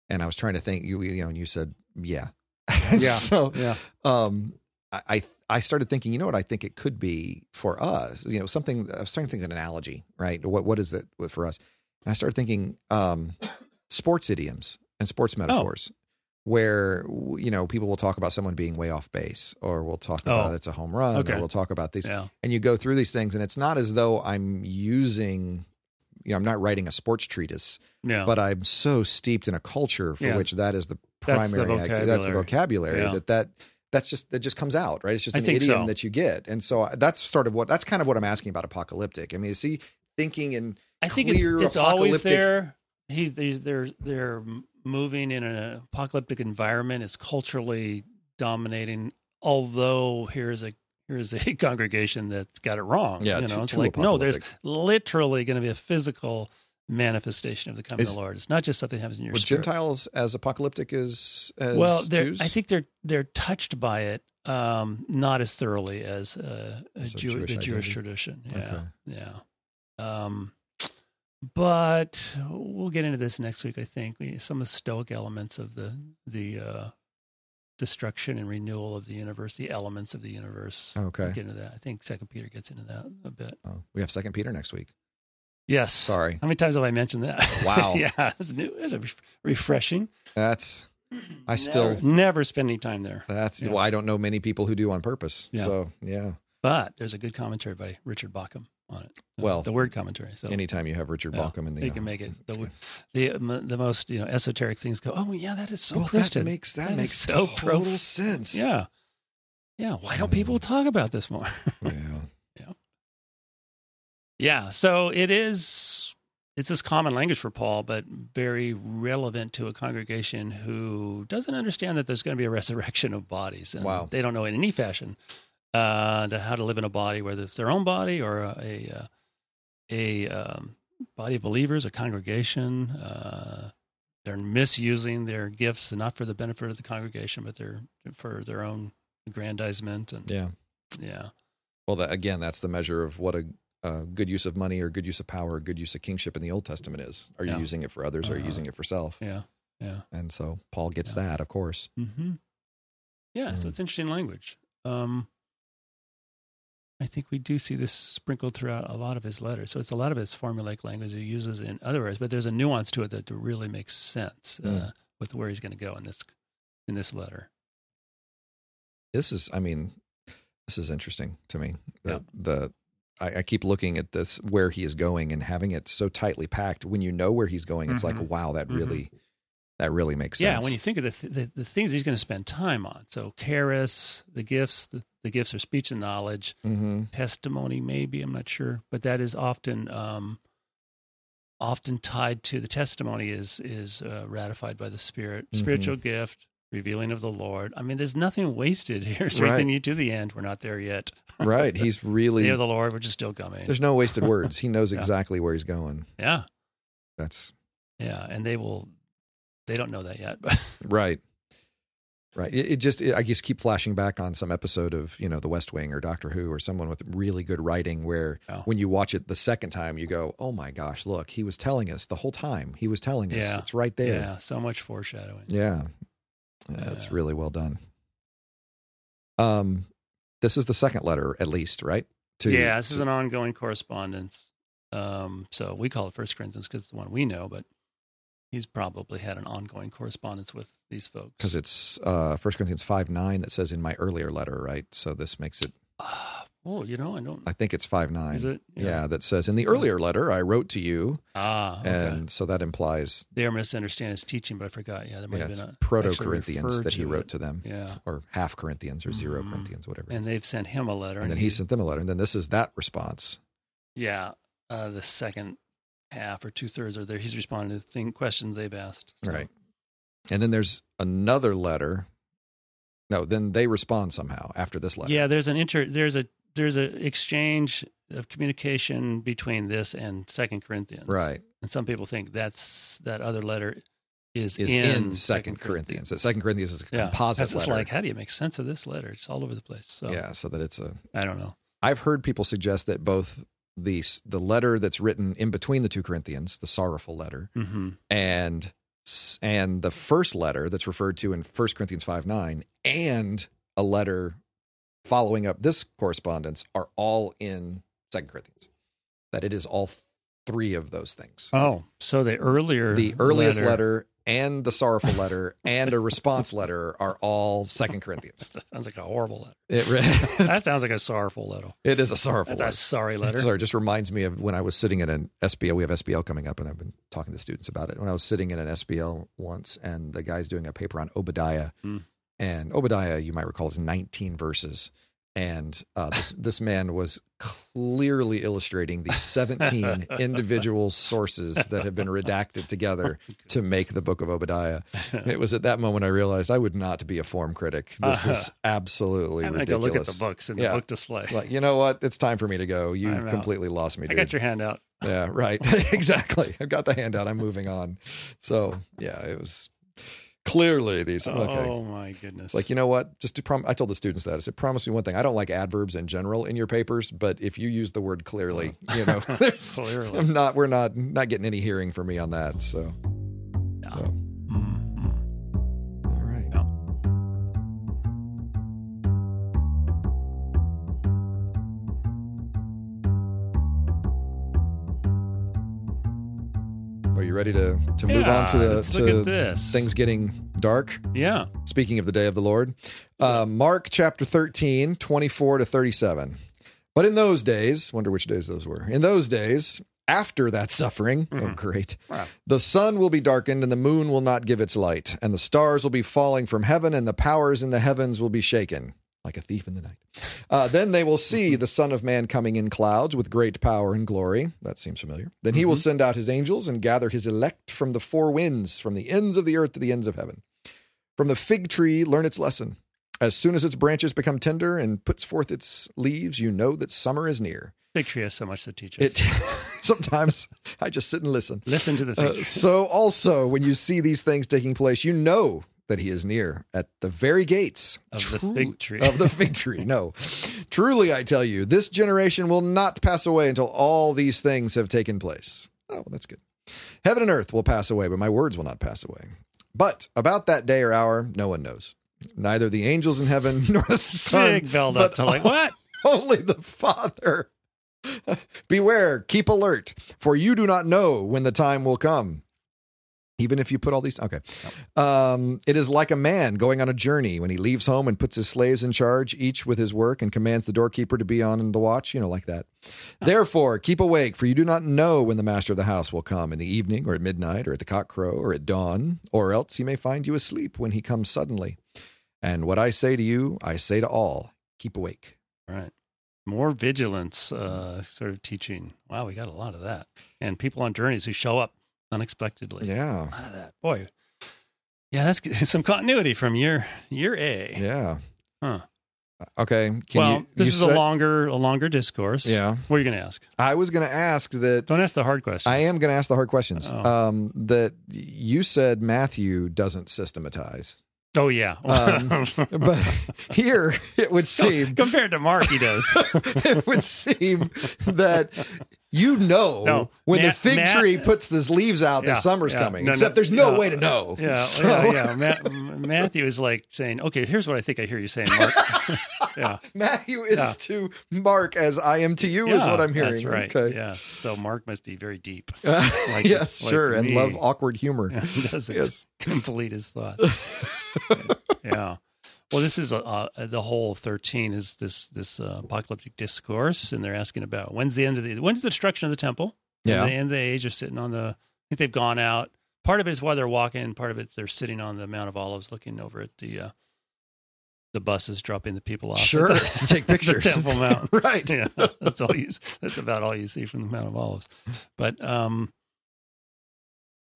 And I was trying to think, you, you know, and you said, yeah, Yeah. so, yeah, um, I, I, started thinking, you know what, I think it could be for us. You know, something. I was starting to think of an analogy, right? What, what is it for us? And I started thinking, um, sports idioms and sports Oh. metaphors where you know people will talk about someone being way off base or we'll talk about Oh. it's a home run Okay. or we'll talk about these yeah, and you go through these things and it's not as though i'm using you know i'm not writing a sports treatise yeah. but i'm so steeped in a culture for Yeah. which that is the That's the primary acti- that's the vocabulary. vocabulary that that that's just that just comes out right it's just an idiom so. that you get and so uh, that's sort of what that's kind of what i'm asking about apocalyptic i mean is he thinking in I think it's clear it's always there. he's, he's they're they're moving in an apocalyptic environment. It's culturally dominating. Although here's a here's a congregation that's got it wrong. Yeah, you too- know, it's too like no, there's literally going to be a physical manifestation of the coming Is- of the Lord. It's not just something that happens in your Were spirit. Gentiles as apocalyptic as as well? I think they're they're touched by it, um, not as thoroughly as uh, a As Jew, Jewish the Jewish identity. tradition. Yeah, Okay. yeah. Um, but we'll get into this next week. I think we, some of the Stoic elements of the the uh, destruction and renewal of the universe, the elements of the universe. Okay. We'll get into that. I think Second Peter gets into that a bit. Oh, we have Second Peter next week. Yes. Sorry, How many times have I mentioned that? Wow. yeah, it's new. It's a ref- refreshing. that's I still never, never spend any time there. that's Yeah. well, I don't know many people who do on purpose. Yeah. So yeah, But there's a good commentary by Richard Bauckham on it. The- Well, the word commentary. So anytime you have Richard yeah, Bauckham in the, you uh, can make it the, the uh, the most you know esoteric things go. Oh yeah, that is so well, Christian. that makes that, That makes so total prof- sense. yeah, yeah. Why don't people talk about this more? yeah. Yeah. So it is. It's this common language for Paul, but very relevant to a congregation who doesn't understand that there's going to be a resurrection of bodies. And Wow. They don't know in any fashion uh, the, how to live in a body, whether it's their own body or a a, uh, a um, body of believers, a congregation. Uh, they're misusing their gifts, not for the benefit of the congregation, but they're for their own aggrandizement. And Yeah. yeah, Well, that, again, that's the measure of what a, a good use of money or good use of power or good use of kingship in the Old Testament is. Are you Yeah. using it for others or are you Uh-huh. using it for self? yeah, yeah. And so Paul gets Yeah. that, of course. hmm Yeah, so Mm. it's interesting language. Um, I think we do see this sprinkled throughout a lot of his letters. So it's a lot of his formulaic language he uses in other words, but there's a nuance to it that really makes sense uh, Mm. with where he's going to go in this in this letter. This is, I mean, this is interesting to me. The, Yeah. the I, I keep looking at this where he is going and having it so tightly packed. When you know where he's going, it's Mhm. like, wow, that Mhm. really, that really makes sense. Yeah, when you think of the, th- the the things he's going to spend time on, so charis, the gifts, the, the gifts are speech and knowledge, hmm testimony maybe i'm not sure but that is often um often tied to the testimony is is uh, ratified by the spirit Mhm. spiritual gift revealing of the lord i mean there's nothing wasted here strengthening you to the end we're not there yet right. He's really, of the lord which is still coming there's no wasted words. He knows Yeah. exactly where he's going. yeah That's yeah and they will they don't know that yet but Right. Right. It, it just, it, I just keep flashing back on some episode of, you know, The West Wing or Doctor Who or someone with really good writing where Yeah. when you watch it the second time, you go, oh my gosh, look, he was telling us the whole time. He was telling us. Yeah. It's right there. yeah so much foreshadowing Yeah. It's Yeah. really well done. Um, this is the second letter, at least, right? To, yeah this is an ongoing correspondence um so we call it first corinthians because it's the one we know but he's probably had an ongoing correspondence with these folks because it's uh, 1 Corinthians 5 9 that says in my earlier letter, right? So this makes it, Oh, you know, I don't. I think it's 5 9. Is it? Yeah. that says in the earlier letter I wrote to you, Ah, okay. and so that implies they are misunderstanding his teaching, but I forgot. Yeah, there might yeah, have been a proto Corinthians that he wrote it. to them, Yeah, or half Corinthians or 0 Mhm. Corinthians, whatever. and they've sent him a letter, and then he sent them a letter, and then this is that response. yeah, uh, the second half or two thirds are there. He's responding to thing questions they've asked. So- Right. And then there's another letter. No, then they respond somehow after this letter. Yeah, there's an inter. There's a there's a exchange of communication between this and Second Corinthians. Right. And some people think that's that other letter is, Is in, Second Corinthians. That Second Corinthians is a Yeah, composite that's just letter. like how do you make sense of this letter? It's all over the place. So yeah, so that it's a I don't know. I've heard people suggest that both the the letter that's written in between the two Corinthians, the sorrowful letter, hmm and and the first letter that's referred to in 1 Corinthians 5 9 and a letter following up this correspondence are all in 2 Corinthians. That it is all three of those things. Oh, so the earlier the earliest letter. And the sorrowful letter and a response letter are all Second Corinthians. That sounds like a horrible letter. It, re- That sounds like a sorrowful letter. it is a sorrowful That's letter. a sorry letter. Sorry, just reminds me of when I was sitting in an SBL. We have SBL coming up, and I've been talking to students about it. When I was sitting in an SBL once, and the guy's doing a paper on Obadiah, Hmm. and Obadiah, you might recall, is 19 verses, and uh, this this man was clearly illustrating the 17 individual sources that have been redacted together oh, to make the book of Obadiah. It was at that moment I realized I would not be a form critic. This is absolutely I'm gonna go look at the books in the book display. Like, you know what? It's time for me to go. I'm out. completely lost me, I dude. got your hand out. Yeah, right. exactly. I've got the handout. I'm moving on. So, yeah, it was clearly these. Okay. Oh my goodness! It's like, you know what? Just to prom- I told the students that. I said, promise me one thing. I don't like adverbs in general in your papers, but if you use the word clearly, mm. you know, there's, Clearly. I'm not, we're not, not getting any hearing from me on that. So, No. so, ready to, to move Yeah, on to the, to this. things getting dark? Yeah. Speaking of the day of the Lord, uh, Mark chapter 13, 24 to 37. But in those days, wonder which days those were. In those days, after that suffering, oh, Mhm. great, Wow. the sun will be darkened and the moon will not give its light, and the stars will be falling from heaven, and the powers in the heavens will be shaken like a thief in the night. Uh, then they will see the Son of Man coming in clouds with great power and glory. That seems familiar. Then he will send out his angels and gather his elect from the four winds, from the ends of the earth to the ends of heaven. From the fig tree, learn its lesson. As soon as its branches become tender and puts forth its leaves, you know that summer is near. Fig tree has so much to teach us. It sometimes I just sit and listen. Listen to the fig Uh, so also when you see these things taking place, you know that he is near at the very gates Of the fig tree. Of the fig tree. No. Truly I tell you, this generation will not pass away until all these things have taken place. Oh, well, that's good. Heaven and earth will pass away, but my words will not pass away. But about that day or hour, no one knows. Neither the angels in heaven nor the Son, Big belled up to like what? only the Father. Beware, keep alert, for you do not know when the time will come. Even if you put all these, okay. Um, it is like a man going on a journey when he leaves home and puts his slaves in charge, each with his work, and commands the doorkeeper to be on the watch, you know, like that. Therefore, keep awake, for you do not know when the master of the house will come in the evening, or at midnight, or at the cock crow, or at dawn, or else he may find you asleep when he comes suddenly. And what I say to you, I say to all keep awake. Right. More vigilance, uh, sort of teaching. Wow, we got a lot of that. And people on journeys who show up unexpectedly. Yeah. Out of that. Boy. Yeah, that's some continuity from year year A. Yeah. Huh. Okay. Can well, you, this you is said- a longer a longer discourse. Yeah. What are you going to ask? I was going to ask that. Don't ask the hard questions. I am going to ask the hard questions. Oh. Um, that you said Matthew doesn't systematize, Oh yeah. Um, but here it would seem compared to Mark, he does. it would seem that you know No, when the fig Matt- tree puts the leaves out Yeah, that summer's yeah. coming. No, no, except there's no, no. way to know. Yeah, So- yeah, yeah. Ma- Matthew is like saying, "Okay, here's what I think I hear you saying, Mark." yeah, Matthew is to Mark as I am to you is what I'm hearing. That's right. Okay. Yeah. So Mark must be very deep. Like, yes, like sure, and love awkward humor. He doesn't Yes. complete his thoughts. Yeah. Well, this is uh, uh, the whole thirteen is this this uh, apocalyptic discourse, and they're asking about when's the end of the when's the destruction of the temple? Yeah. And the end of the age are sitting on the. I think they've gone out. Part of it is while they're walking. Part of it they're sitting on the Mount of Olives, looking over at the uh, the buses dropping the people off. Sure, the- take pictures. Temple Mount. right. yeah, that's all you. That's about all you see from the Mount of Olives. But um,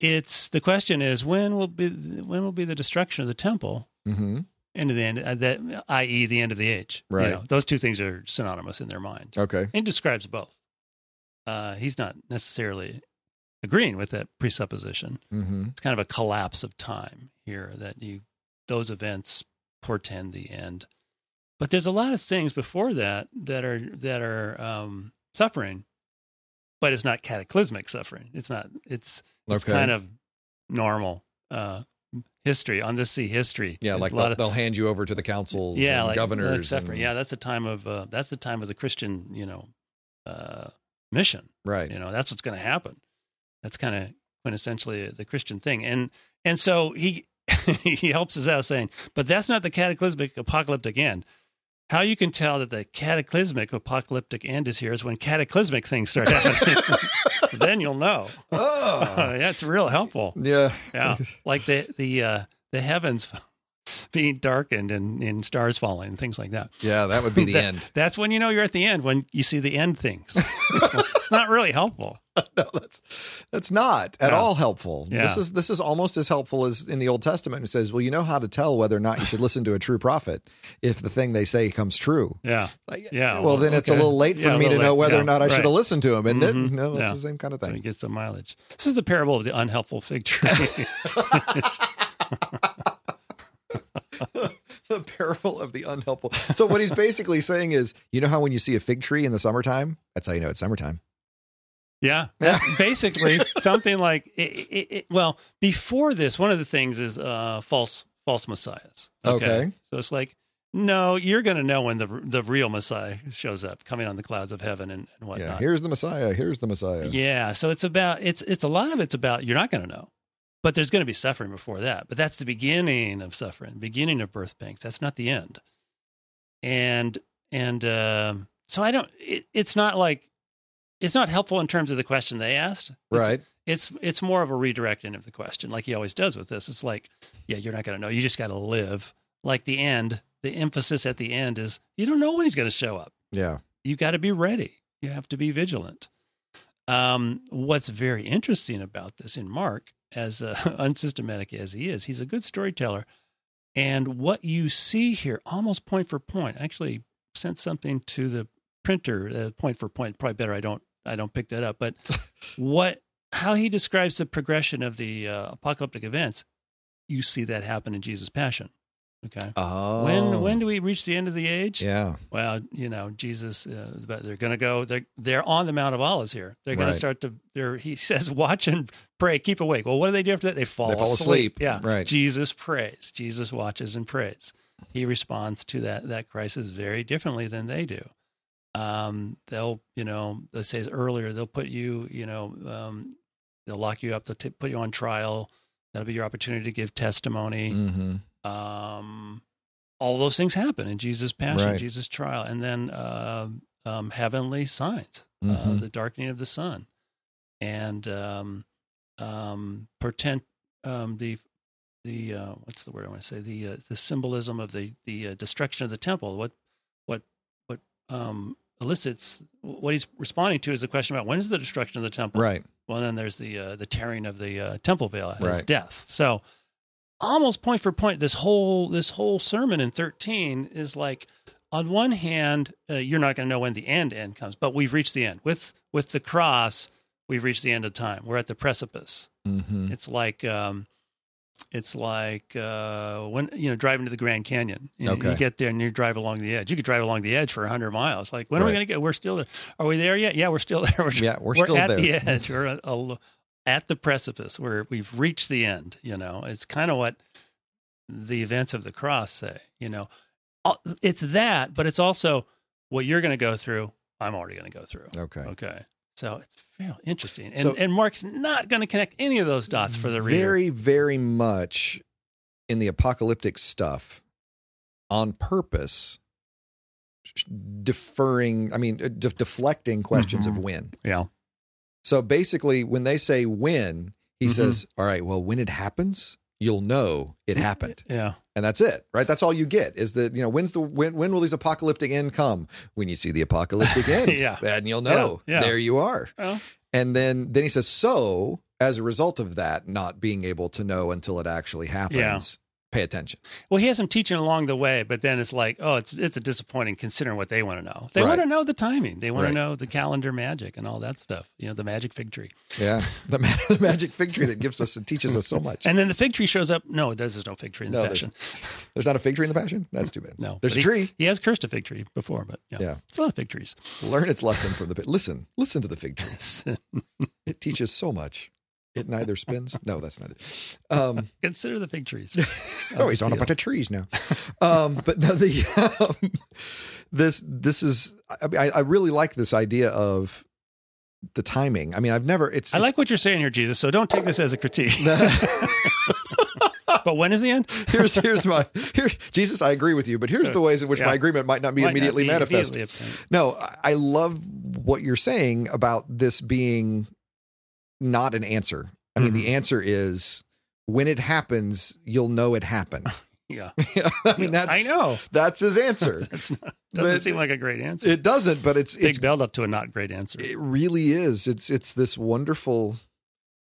it's the question is when will be when will be the destruction of the temple hmm and the end, uh, that i.e. the end of the age. You Right. know, those two things are synonymous in their mind. Okay. It describes both. Uh, he's not necessarily agreeing with that presupposition. hmm It's kind of a collapse of time here that you those events portend the end. But there's a lot of things before that that are that are um, suffering, but it's not cataclysmic suffering. It's not. It's it's Okay. kind of normal uh, history on this sea history. Yeah, like they'll, of- they'll hand you over to the councils yeah, and like governors. and- Yeah, that's the time of uh, that's the time of the Christian, you know, uh, mission. Right. You know, that's what's going to happen. That's kind of quintessentially the Christian thing. And and so he he helps us out saying, but that's not the cataclysmic apocalyptic end. How you can tell that the cataclysmic apocalyptic end is here is when cataclysmic things start happening. then you'll know. Oh. yeah, it's real helpful. yeah. Yeah, like the the uh, the heavens being darkened and, and stars falling and things like that. Yeah, that would be the That- end. That's when you know you're at the end when you see the end things. Not really helpful. no, that's that's not at Yeah. all helpful. Yeah. This is this is almost as helpful as in the Old Testament. It says, "Well, you know how to tell whether or not you should listen to a true prophet if the thing they say comes true." Yeah. Like, Yeah, Well, then it's a little late for Yeah, me to little know whether or not I should have listened to him, isn't Mhm. it? No, it's the same kind of So thing. he gets some mileage. This is the parable of the unhelpful fig tree. the parable of the unhelpful. So what he's basically saying is, you know how when you see a fig tree in the summertime, that's how you know it's summertime. Yeah. Basically something like it, it, it, well, before this, one of the things is uh, false false messiahs. Okay. So it's like, no, you're going to know when the the real Messiah shows up, coming on the clouds of heaven and, and Yeah, whatnot. here's the Messiah. Here's the Messiah. Yeah, so it's about it's it's a lot of it's about you're not going to know, but there's going to be suffering before that. But that's the beginning of suffering, beginning of birth pangs. That's not the end. And and um so I don't. It, it's not like it's not helpful in terms of the question they asked. It's, Right. It's it's more of a redirecting of the question, like he always does with this. It's like, yeah, you're not going to know. You just got to live. Like the end, the emphasis at the end is you don't know when he's going to show up Yeah. you got to be ready. You have to be vigilant. Um, what's very interesting about this in Mark, as uh, unsystematic as he is, he's a good storyteller. And what you see here, almost point for point, I actually sent something to the printer, uh, point for point. Probably better. I don't. I don't pick that up. But what, how he describes the progression of the uh, apocalyptic events, you see that happen in Jesus' Passion. Okay. Oh. When when do we reach the end of the age? Yeah. Well, you know, Jesus uh, is about they're going to go they're they're on the Mount of Olives here. They're going Right. to start to they're he says watch and pray, keep awake. Well, what do they do after that? They fall, They fall asleep. Yeah. Right. Jesus prays. Jesus watches and prays. He responds to that that crisis very differently than they do. Um, they'll, you know, it say earlier, they'll put you, you know, um, they'll lock you up, they'll t- put you on trial. That'll be your opportunity to give testimony Mm-hmm. um, all those things happen in Jesus' passion, Right. Jesus' trial, and then uh, um, heavenly signs, uh, Mhm. the darkening of the sun, and um, um, um, the the uh, what's the word I want to say the uh, the symbolism of the the uh, destruction of the temple. What what what um, elicits what he's responding to is the question about when is the destruction of the temple? Right. Well, then there's the uh, the tearing of the uh, temple veil as Right. death. So almost point for point, this whole this whole sermon in 13 is like, on one hand, uh, you're not going to know when the end end comes, but we've reached the end with with the cross. We've reached the end of time. We're at the precipice. Mm-hmm. It's like um, it's like uh, when you know driving to the Grand Canyon. You, Okay. you get there and you drive along the edge. You could drive along the edge for hundred miles. Like when are we going to get? We're still there. Are we there yet? Yeah, we're still there. We're, Yeah, we're, we're still at there. the edge. We're at, a- at the precipice where we've reached the end. You know, it's kind of what the events of the cross say. You know, it's that, but it's also what you're going to go through. I'm already going to go through. Okay. Okay, so it's very interesting, and So- and Mark's not going to connect any of those dots for the reader. Very, very much in the apocalyptic stuff on purpose, deferring, I mean, uh, de- deflecting questions of Mhm. when. Yeah, So basically, when they say when, he Mhm. says, All right, well, when it happens, you'll know it happened. yeah, And that's it, right? That's all you get is that, you know, when's the when when will these apocalyptic end come? When you see the apocalyptic end. Yeah. Then you'll know. Yeah, yeah. There you are. Well, And then then he says, so as a result of that, not being able to know until it actually happens, pay attention. well, he has them teaching along the way, but then it's like, oh, it's it's a disappointing considering what they want to know. They Right. want to know the timing. They want Right. to know the calendar magic and all that stuff. You know, the magic fig tree. Yeah, the, ma- the magic fig tree that gives us and teaches us so much. And then the fig tree shows up. No, there's no fig tree in the No, there's- passion. There's not a fig tree in the passion. That's too bad. No, there's a tree. He has cursed a fig tree before, but yeah, Yeah. it's a lot of fig trees. Learn its lesson from the listen. Listen to the fig tree. It teaches so much. It neither spins. No, that's not it. Um, Consider the fig trees. oh, he's on a bunch of trees now. Um, but no, the um, this this is. I, I, really like this idea of the timing. I mean, I've never. It's. I like what you're saying here, Jesus. So don't take this as a critique. but when is the end? here's here's my here Jesus. I agree with you, but here's So, the ways in which yeah. my agreement might not be Might not immediately be manifest. immediately. No, I love what you're saying about this being not an answer. I mean, the Mhm. answer is when it happens, you'll know it happened. Yeah, I mean that's I know. that's his answer. That's not, doesn't But seem like a great answer. it doesn't, but it's Big it's build up to a not great answer. it really is. It's it's this wonderful.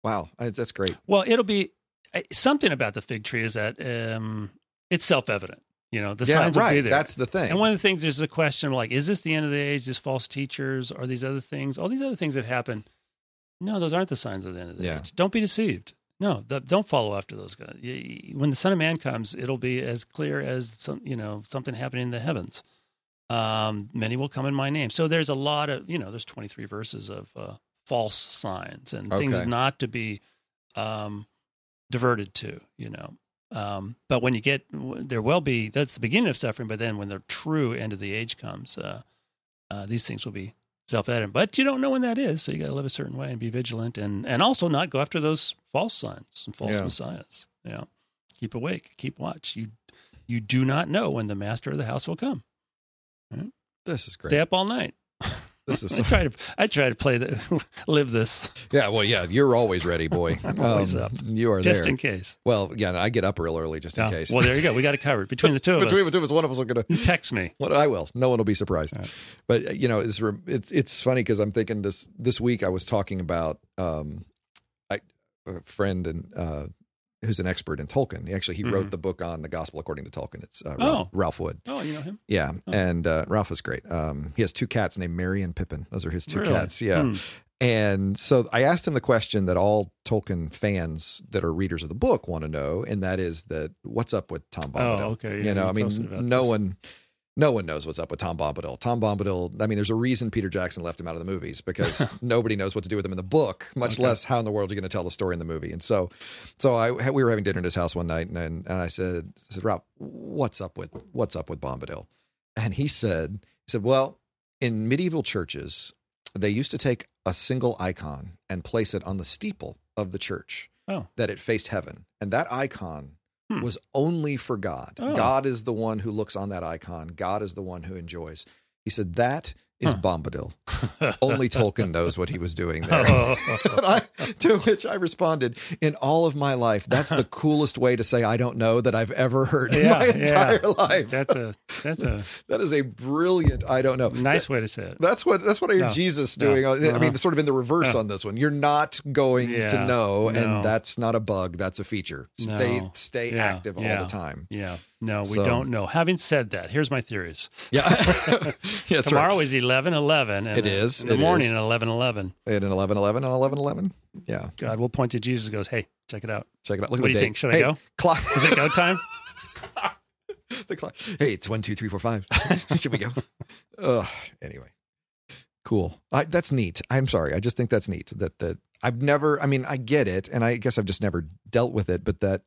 Wow, that's great. well, it'll be uh, something about the fig tree is that um, it's self evident. You know, the yeah, signs will be there. That's the thing. And one of the things there's a question like, is this the end of the age? These false teachers or these other things? All these other things that happen. No, those aren't the signs of the end of the Yeah. age. Don't be deceived. No, th- don't follow after those guys. When the Son of Man comes, it'll be as clear as some, you know, something happening in the heavens. Um, many will come in my name. So there's a lot of, you know, there's 23 verses of uh, false signs and things not to be um, diverted to, you know. Um, but when you get, there will be, that's the beginning of suffering, but then when the true end of the age comes, uh, uh, these things will be self evident. But you don't know when that is, so you got to live a certain way and be vigilant and, and also not go after those false signs and false Yeah. messiahs. Yeah. Keep awake, keep watch. You, you do not know when the master of the house will come. this is great. Stay up all night. This is I try to, I try to play the, live this yeah. Well, yeah, you're always ready, boy. I'm always up. You are just there. in case. well, yeah, I get up real early just in Yeah. case. Well, there you go. We got it covered between the two of Between us. Between the two of us, one of us will gonna text me. What I will. No one will be surprised. Right. But uh, you know, it's it's it's funny because I'm thinking this this week I was talking about um, I, a friend and uh, who's an expert in Tolkien. He actually he wrote Mhm. the book on the Gospel according to Tolkien. It's uh, Oh. Ralph, Ralph Wood. Oh, you know him? Yeah, Oh. and uh, Ralph is great. Um, he has two cats named Merry and Pippin. Those are his two Really? cats. Yeah. Hmm. And so I asked him the question that all Tolkien fans that are readers of the book want to know, and that is that what's up with Tom Bombadil? Oh, okay. Yeah, you know, I mean, no this. one, no one knows what's up with Tom Bombadil. Tom Bombadil. I mean, there's a reason Peter Jackson left him out of the movies because nobody knows what to do with him in the book, much Okay. less how in the world are you going to tell the story in the movie. And so, so I we were having dinner at his house one night, and and, I said, I said, Ralph, what's up with what's up with Bombadil? And he said, he said, well, in medieval churches, they used to take a single icon and place it on the steeple of the church Oh. that it faced heaven. And that icon Hmm. was only for God. Oh. God is the one who looks on that icon, God is the one who enjoys. He said, That is Huh. Bombadil. Only Tolkien knows what he was doing there. I, to which I responded, in all of my life, that's the coolest way to say I don't know that I've ever heard in Yeah, my yeah. entire life. That's a that's a that is a brilliant I don't know. nice way to say it. That's what that's what I hear No, Jesus no, doing. I mean, uh-huh. sort of in the reverse No. on this one. You're not going to know, no. and that's not a bug. That's a feature. Stay stay Yeah, active all the time. Yeah. No, we So- don't know. Having said that, here's my theories. Yeah, yeah Tomorrow is eleven eleven. It is, In the it morning is. at eleven eleven. right. And an 11 11 and 11 11. Yeah, God we'll point to Jesus and goes, Hey, check it out. check it out. Look What at do you date. think? Should I go? Clock. Is it go time? the clock. Hey, it's one, two, three, four, five. Should we go? Ugh. Anyway, cool. I, that's neat. I'm sorry. I just think that's neat. That that I've never. I mean, I get it, and I guess I've just never dealt with it. But that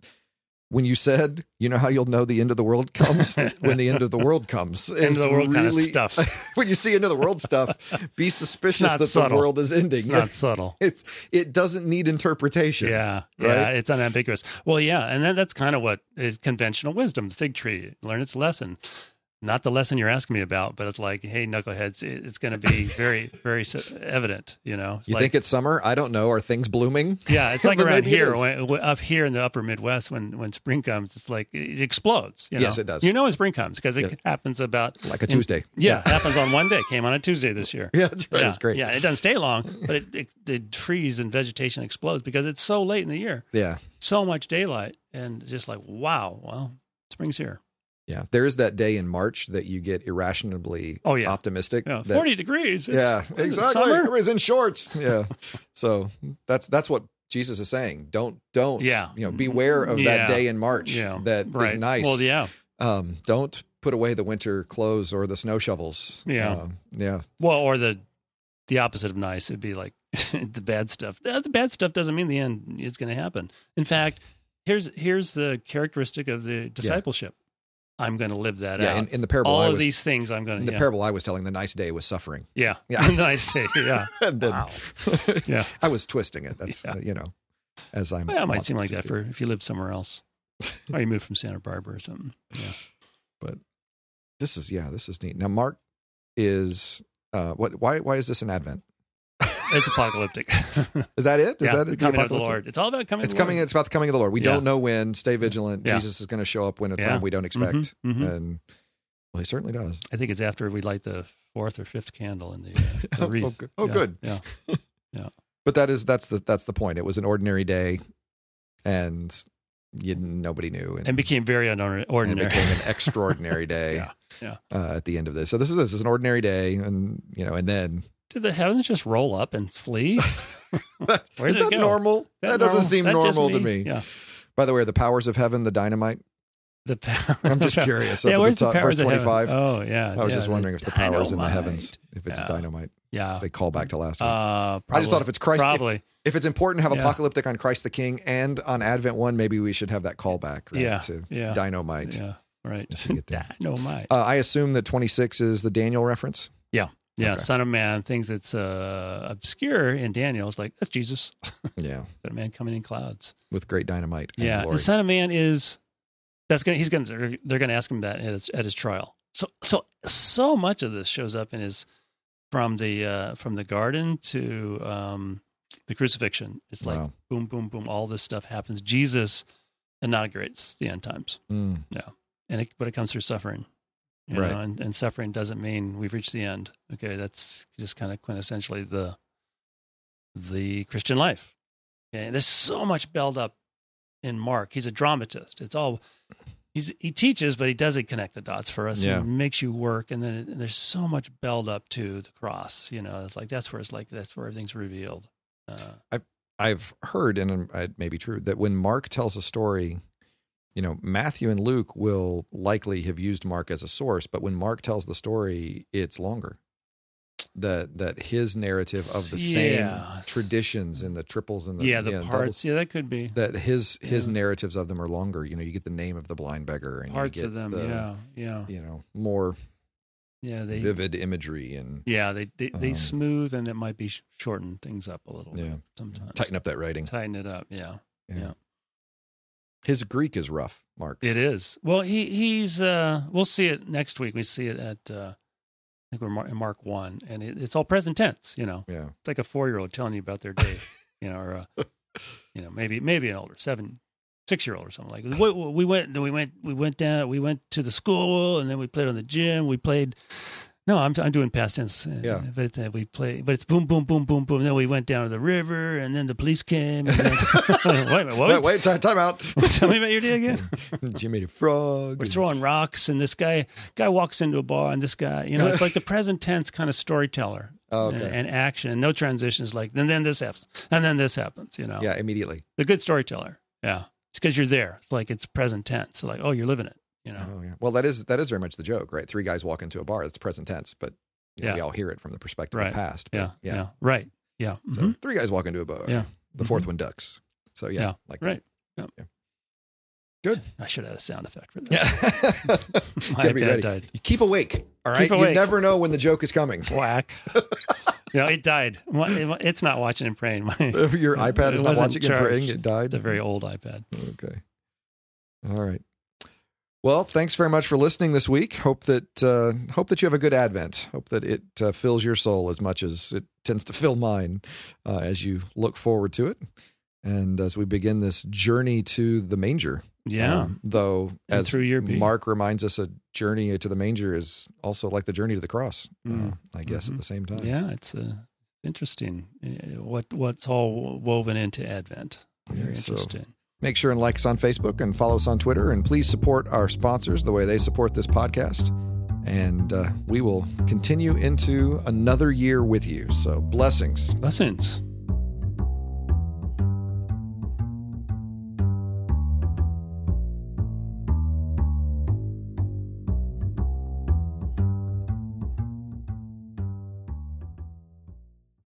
when you said, you know how you'll know the end of the world comes when the end of the world comes. End of the world kind of stuff. when you see end of the world stuff, be suspicious that the world is ending. It's not subtle. It's it doesn't need interpretation. Yeah, right? yeah, it's unambiguous. Well, yeah, and then that's kind of what is conventional wisdom. The fig tree, learn its lesson. Not the lesson you're asking me about, but it's like, hey, knuckleheads, it's going to be very, very evident. You know, You like, think it's summer? I don't know. Are things blooming? Yeah, it's like around here, when, up here in the upper Midwest, when when spring comes, it's like it explodes. You know? Yes, it does. You know when spring comes because it Yeah. happens about Like a in- Tuesday. Yeah, it happens on one day. Came on a Tuesday this year. Yeah, that's right. yeah, It's great. Yeah, it doesn't stay long, but it, it, the trees and vegetation explodes because it's so late in the year, Yeah. so much daylight, and just like wow, well, spring's here. Yeah. There is that day in March that you get irrationally Oh, yeah. optimistic. Yeah, that- forty degrees. Yeah, is it, exactly. Summer? Everybody's in shorts. Yeah. so that's that's what Jesus is saying. Don't don't Yeah. you know, beware of Yeah. that day in March Yeah, that is right. nice. Well, yeah. Um, don't put away the winter clothes or the snow shovels. Yeah. Um, yeah. Well, or the the opposite of nice. It'd be like the bad stuff. The the bad stuff doesn't mean the end is going to happen. In fact, here's here's the characteristic of the discipleship. I'm going to live that Yeah. out. In, in the parable All I of was these things I'm going in to. the Yeah. parable I was telling, the nice day was suffering. yeah. Yeah. nice. day, Yeah. And then- Wow. Yeah. I was twisting it. That's Yeah. uh, you know, as I'm. Well, it might seem like that do. for if you lived somewhere else, or you moved from Santa Barbara or something. Yeah. But this is yeah, this is neat. Now Mark is uh what why why is this an Advent? It's apocalyptic. Is that it? Is yeah, that it? coming of the? Lord. It's all about coming. It's of the coming. Lord. It's about the coming of the Lord. We Yeah. don't know when. Stay vigilant. Yeah. Jesus is going to show up when a Yeah. time we don't expect, mhm. and well, he certainly does. I think it's after we light the fourth or fifth candle in the, uh, the Oh, wreath. oh, good. Oh, Yeah, good. Yeah. But that is that's the that's the point. It was an ordinary day, and you, nobody knew, and, And became very and it unordinary. became an extraordinary day. Yeah, yeah. Uh, at the end of this, so this is this is an ordinary day, and you know, and then Did the heavens just roll up and flee? Where is that go? normal? That, doesn't normal? seem That normal to me. Yeah. By the way, the powers of heaven, the dynamite. The power. I'm just curious. Yeah, where's the the powers verse of heaven? 25. Oh, yeah. I was yeah, just wondering if the powers in the heavens, if it's Yeah. dynamite. Yeah. They call back to last week. Uh, I just thought if it's Christ, probably. if it's important to have Yeah. apocalyptic on Christ the King and on Advent one, maybe we should have that callback, right? Yeah, To yeah. dynamite. Yeah, right. Just to get there. Dynamite. Uh, I assume that 26 is the Daniel reference. yeah, okay. Son of Man, things that's uh, obscure in Daniel. It's like, that's Jesus, Yeah, Son of Man coming in clouds. with great dynamite. And yeah, glory. the Son of Man is that's gonna he's gonna they're gonna ask him that at his, at his trial. So so so much of this shows up in his from the uh, from the garden to um, the crucifixion. It's like Wow. boom boom boom. All this stuff happens. Jesus inaugurates the end times, Mm, and it, but it comes through suffering. You Right. know, and, and suffering doesn't mean we've reached the end. Okay, that's just kind of quintessentially the the Christian life. Okay, and there's so much build up in Mark. He's a dramatist. It's all he's he teaches, but he doesn't connect the dots for us. Yeah. He makes you work, and then it, and there's so much build up to the cross. You know, it's like that's where it's like that's where everything's revealed. Uh, I've heard, and it may be true, that when Mark tells a story, you know, Matthew and Luke will likely have used Mark as a source, but when Mark tells the story, it's longer. That that his narrative of the Yeah. same traditions and the triples and the yeah, the you know, parts. doubles, Yeah, that could be that his his Yeah. narratives of them are longer. You know, you get the name of the blind beggar and parts you get of them. the, yeah, yeah, you know, more yeah. They vivid imagery and yeah they they, they Um, smooth and it might be sh- shorten things up a little. yeah, sometimes tighten up that writing. tighten it up. Yeah. yeah. His Greek is rough, Mark. It is. Well, he he's. uh We'll see it next week. We see it at. uh I think we're mar- in Mark one, and it, it's all present tense. You know, Yeah. it's like a four year old telling you about their day. you know, or uh, you know, maybe maybe an older seven, six year old or something like. We, we went. We went. We went down. We went to the school, and then we played on the gym. We played. No, I'm I'm doing past tense. uh, Yeah. but it's, uh, we play. But it's boom, boom, boom, boom, boom. Then we went down to the river, and then the police came. And then, wait minute. Wait, wait, time, time out. Tell me about your day again. Jimmy the Frog. We're throwing rocks, and this guy guy walks into a bar, and this guy, you know, it's like the present tense kind of storyteller Oh, and, okay. and action, and no transitions. Like, and then this happens, and then this happens. You know, yeah, immediately. the good storyteller. Yeah, it's because you're there. It's like it's present tense. like, oh, you're living it. You know, Oh yeah. Well, that is that is very much the joke, right? Three guys walk into a bar. That's present tense, but you know, Yeah. we all hear it from the perspective Right. of the past. yeah, yeah. yeah, right, yeah, So mhm. three guys walk into a bar. Yeah. The 4th one ducks. So yeah, Yeah. like right. that. Good. I should have had a sound effect for that. Yeah. My Gotta iPad died. You keep awake. All right. Keep You never know when the joke is coming. Whack. you know, it died. It's not watching and praying. My, Your iPad is not watching and praying. It died. it's a very old iPad. Okay. All right. Well, thanks very much for listening this week. Hope that uh, hope that you have a good Advent. Hope that it uh, fills your soul as much as it tends to fill mine uh, as you look forward to it, and as we begin this journey to the manger. Yeah. Um, though, And as through your. Mark reminds us, a journey to the manger is also like the journey to the cross. Mm. Uh, I guess Mhm. at the same time. Yeah, it's uh, interesting. uh, What what's all woven into Advent? Very Yeah, so- interesting. Make sure and like us on Facebook and follow us on Twitter. And please support our sponsors the way they support this podcast. And uh, we will continue into another year with you. So blessings. Blessings.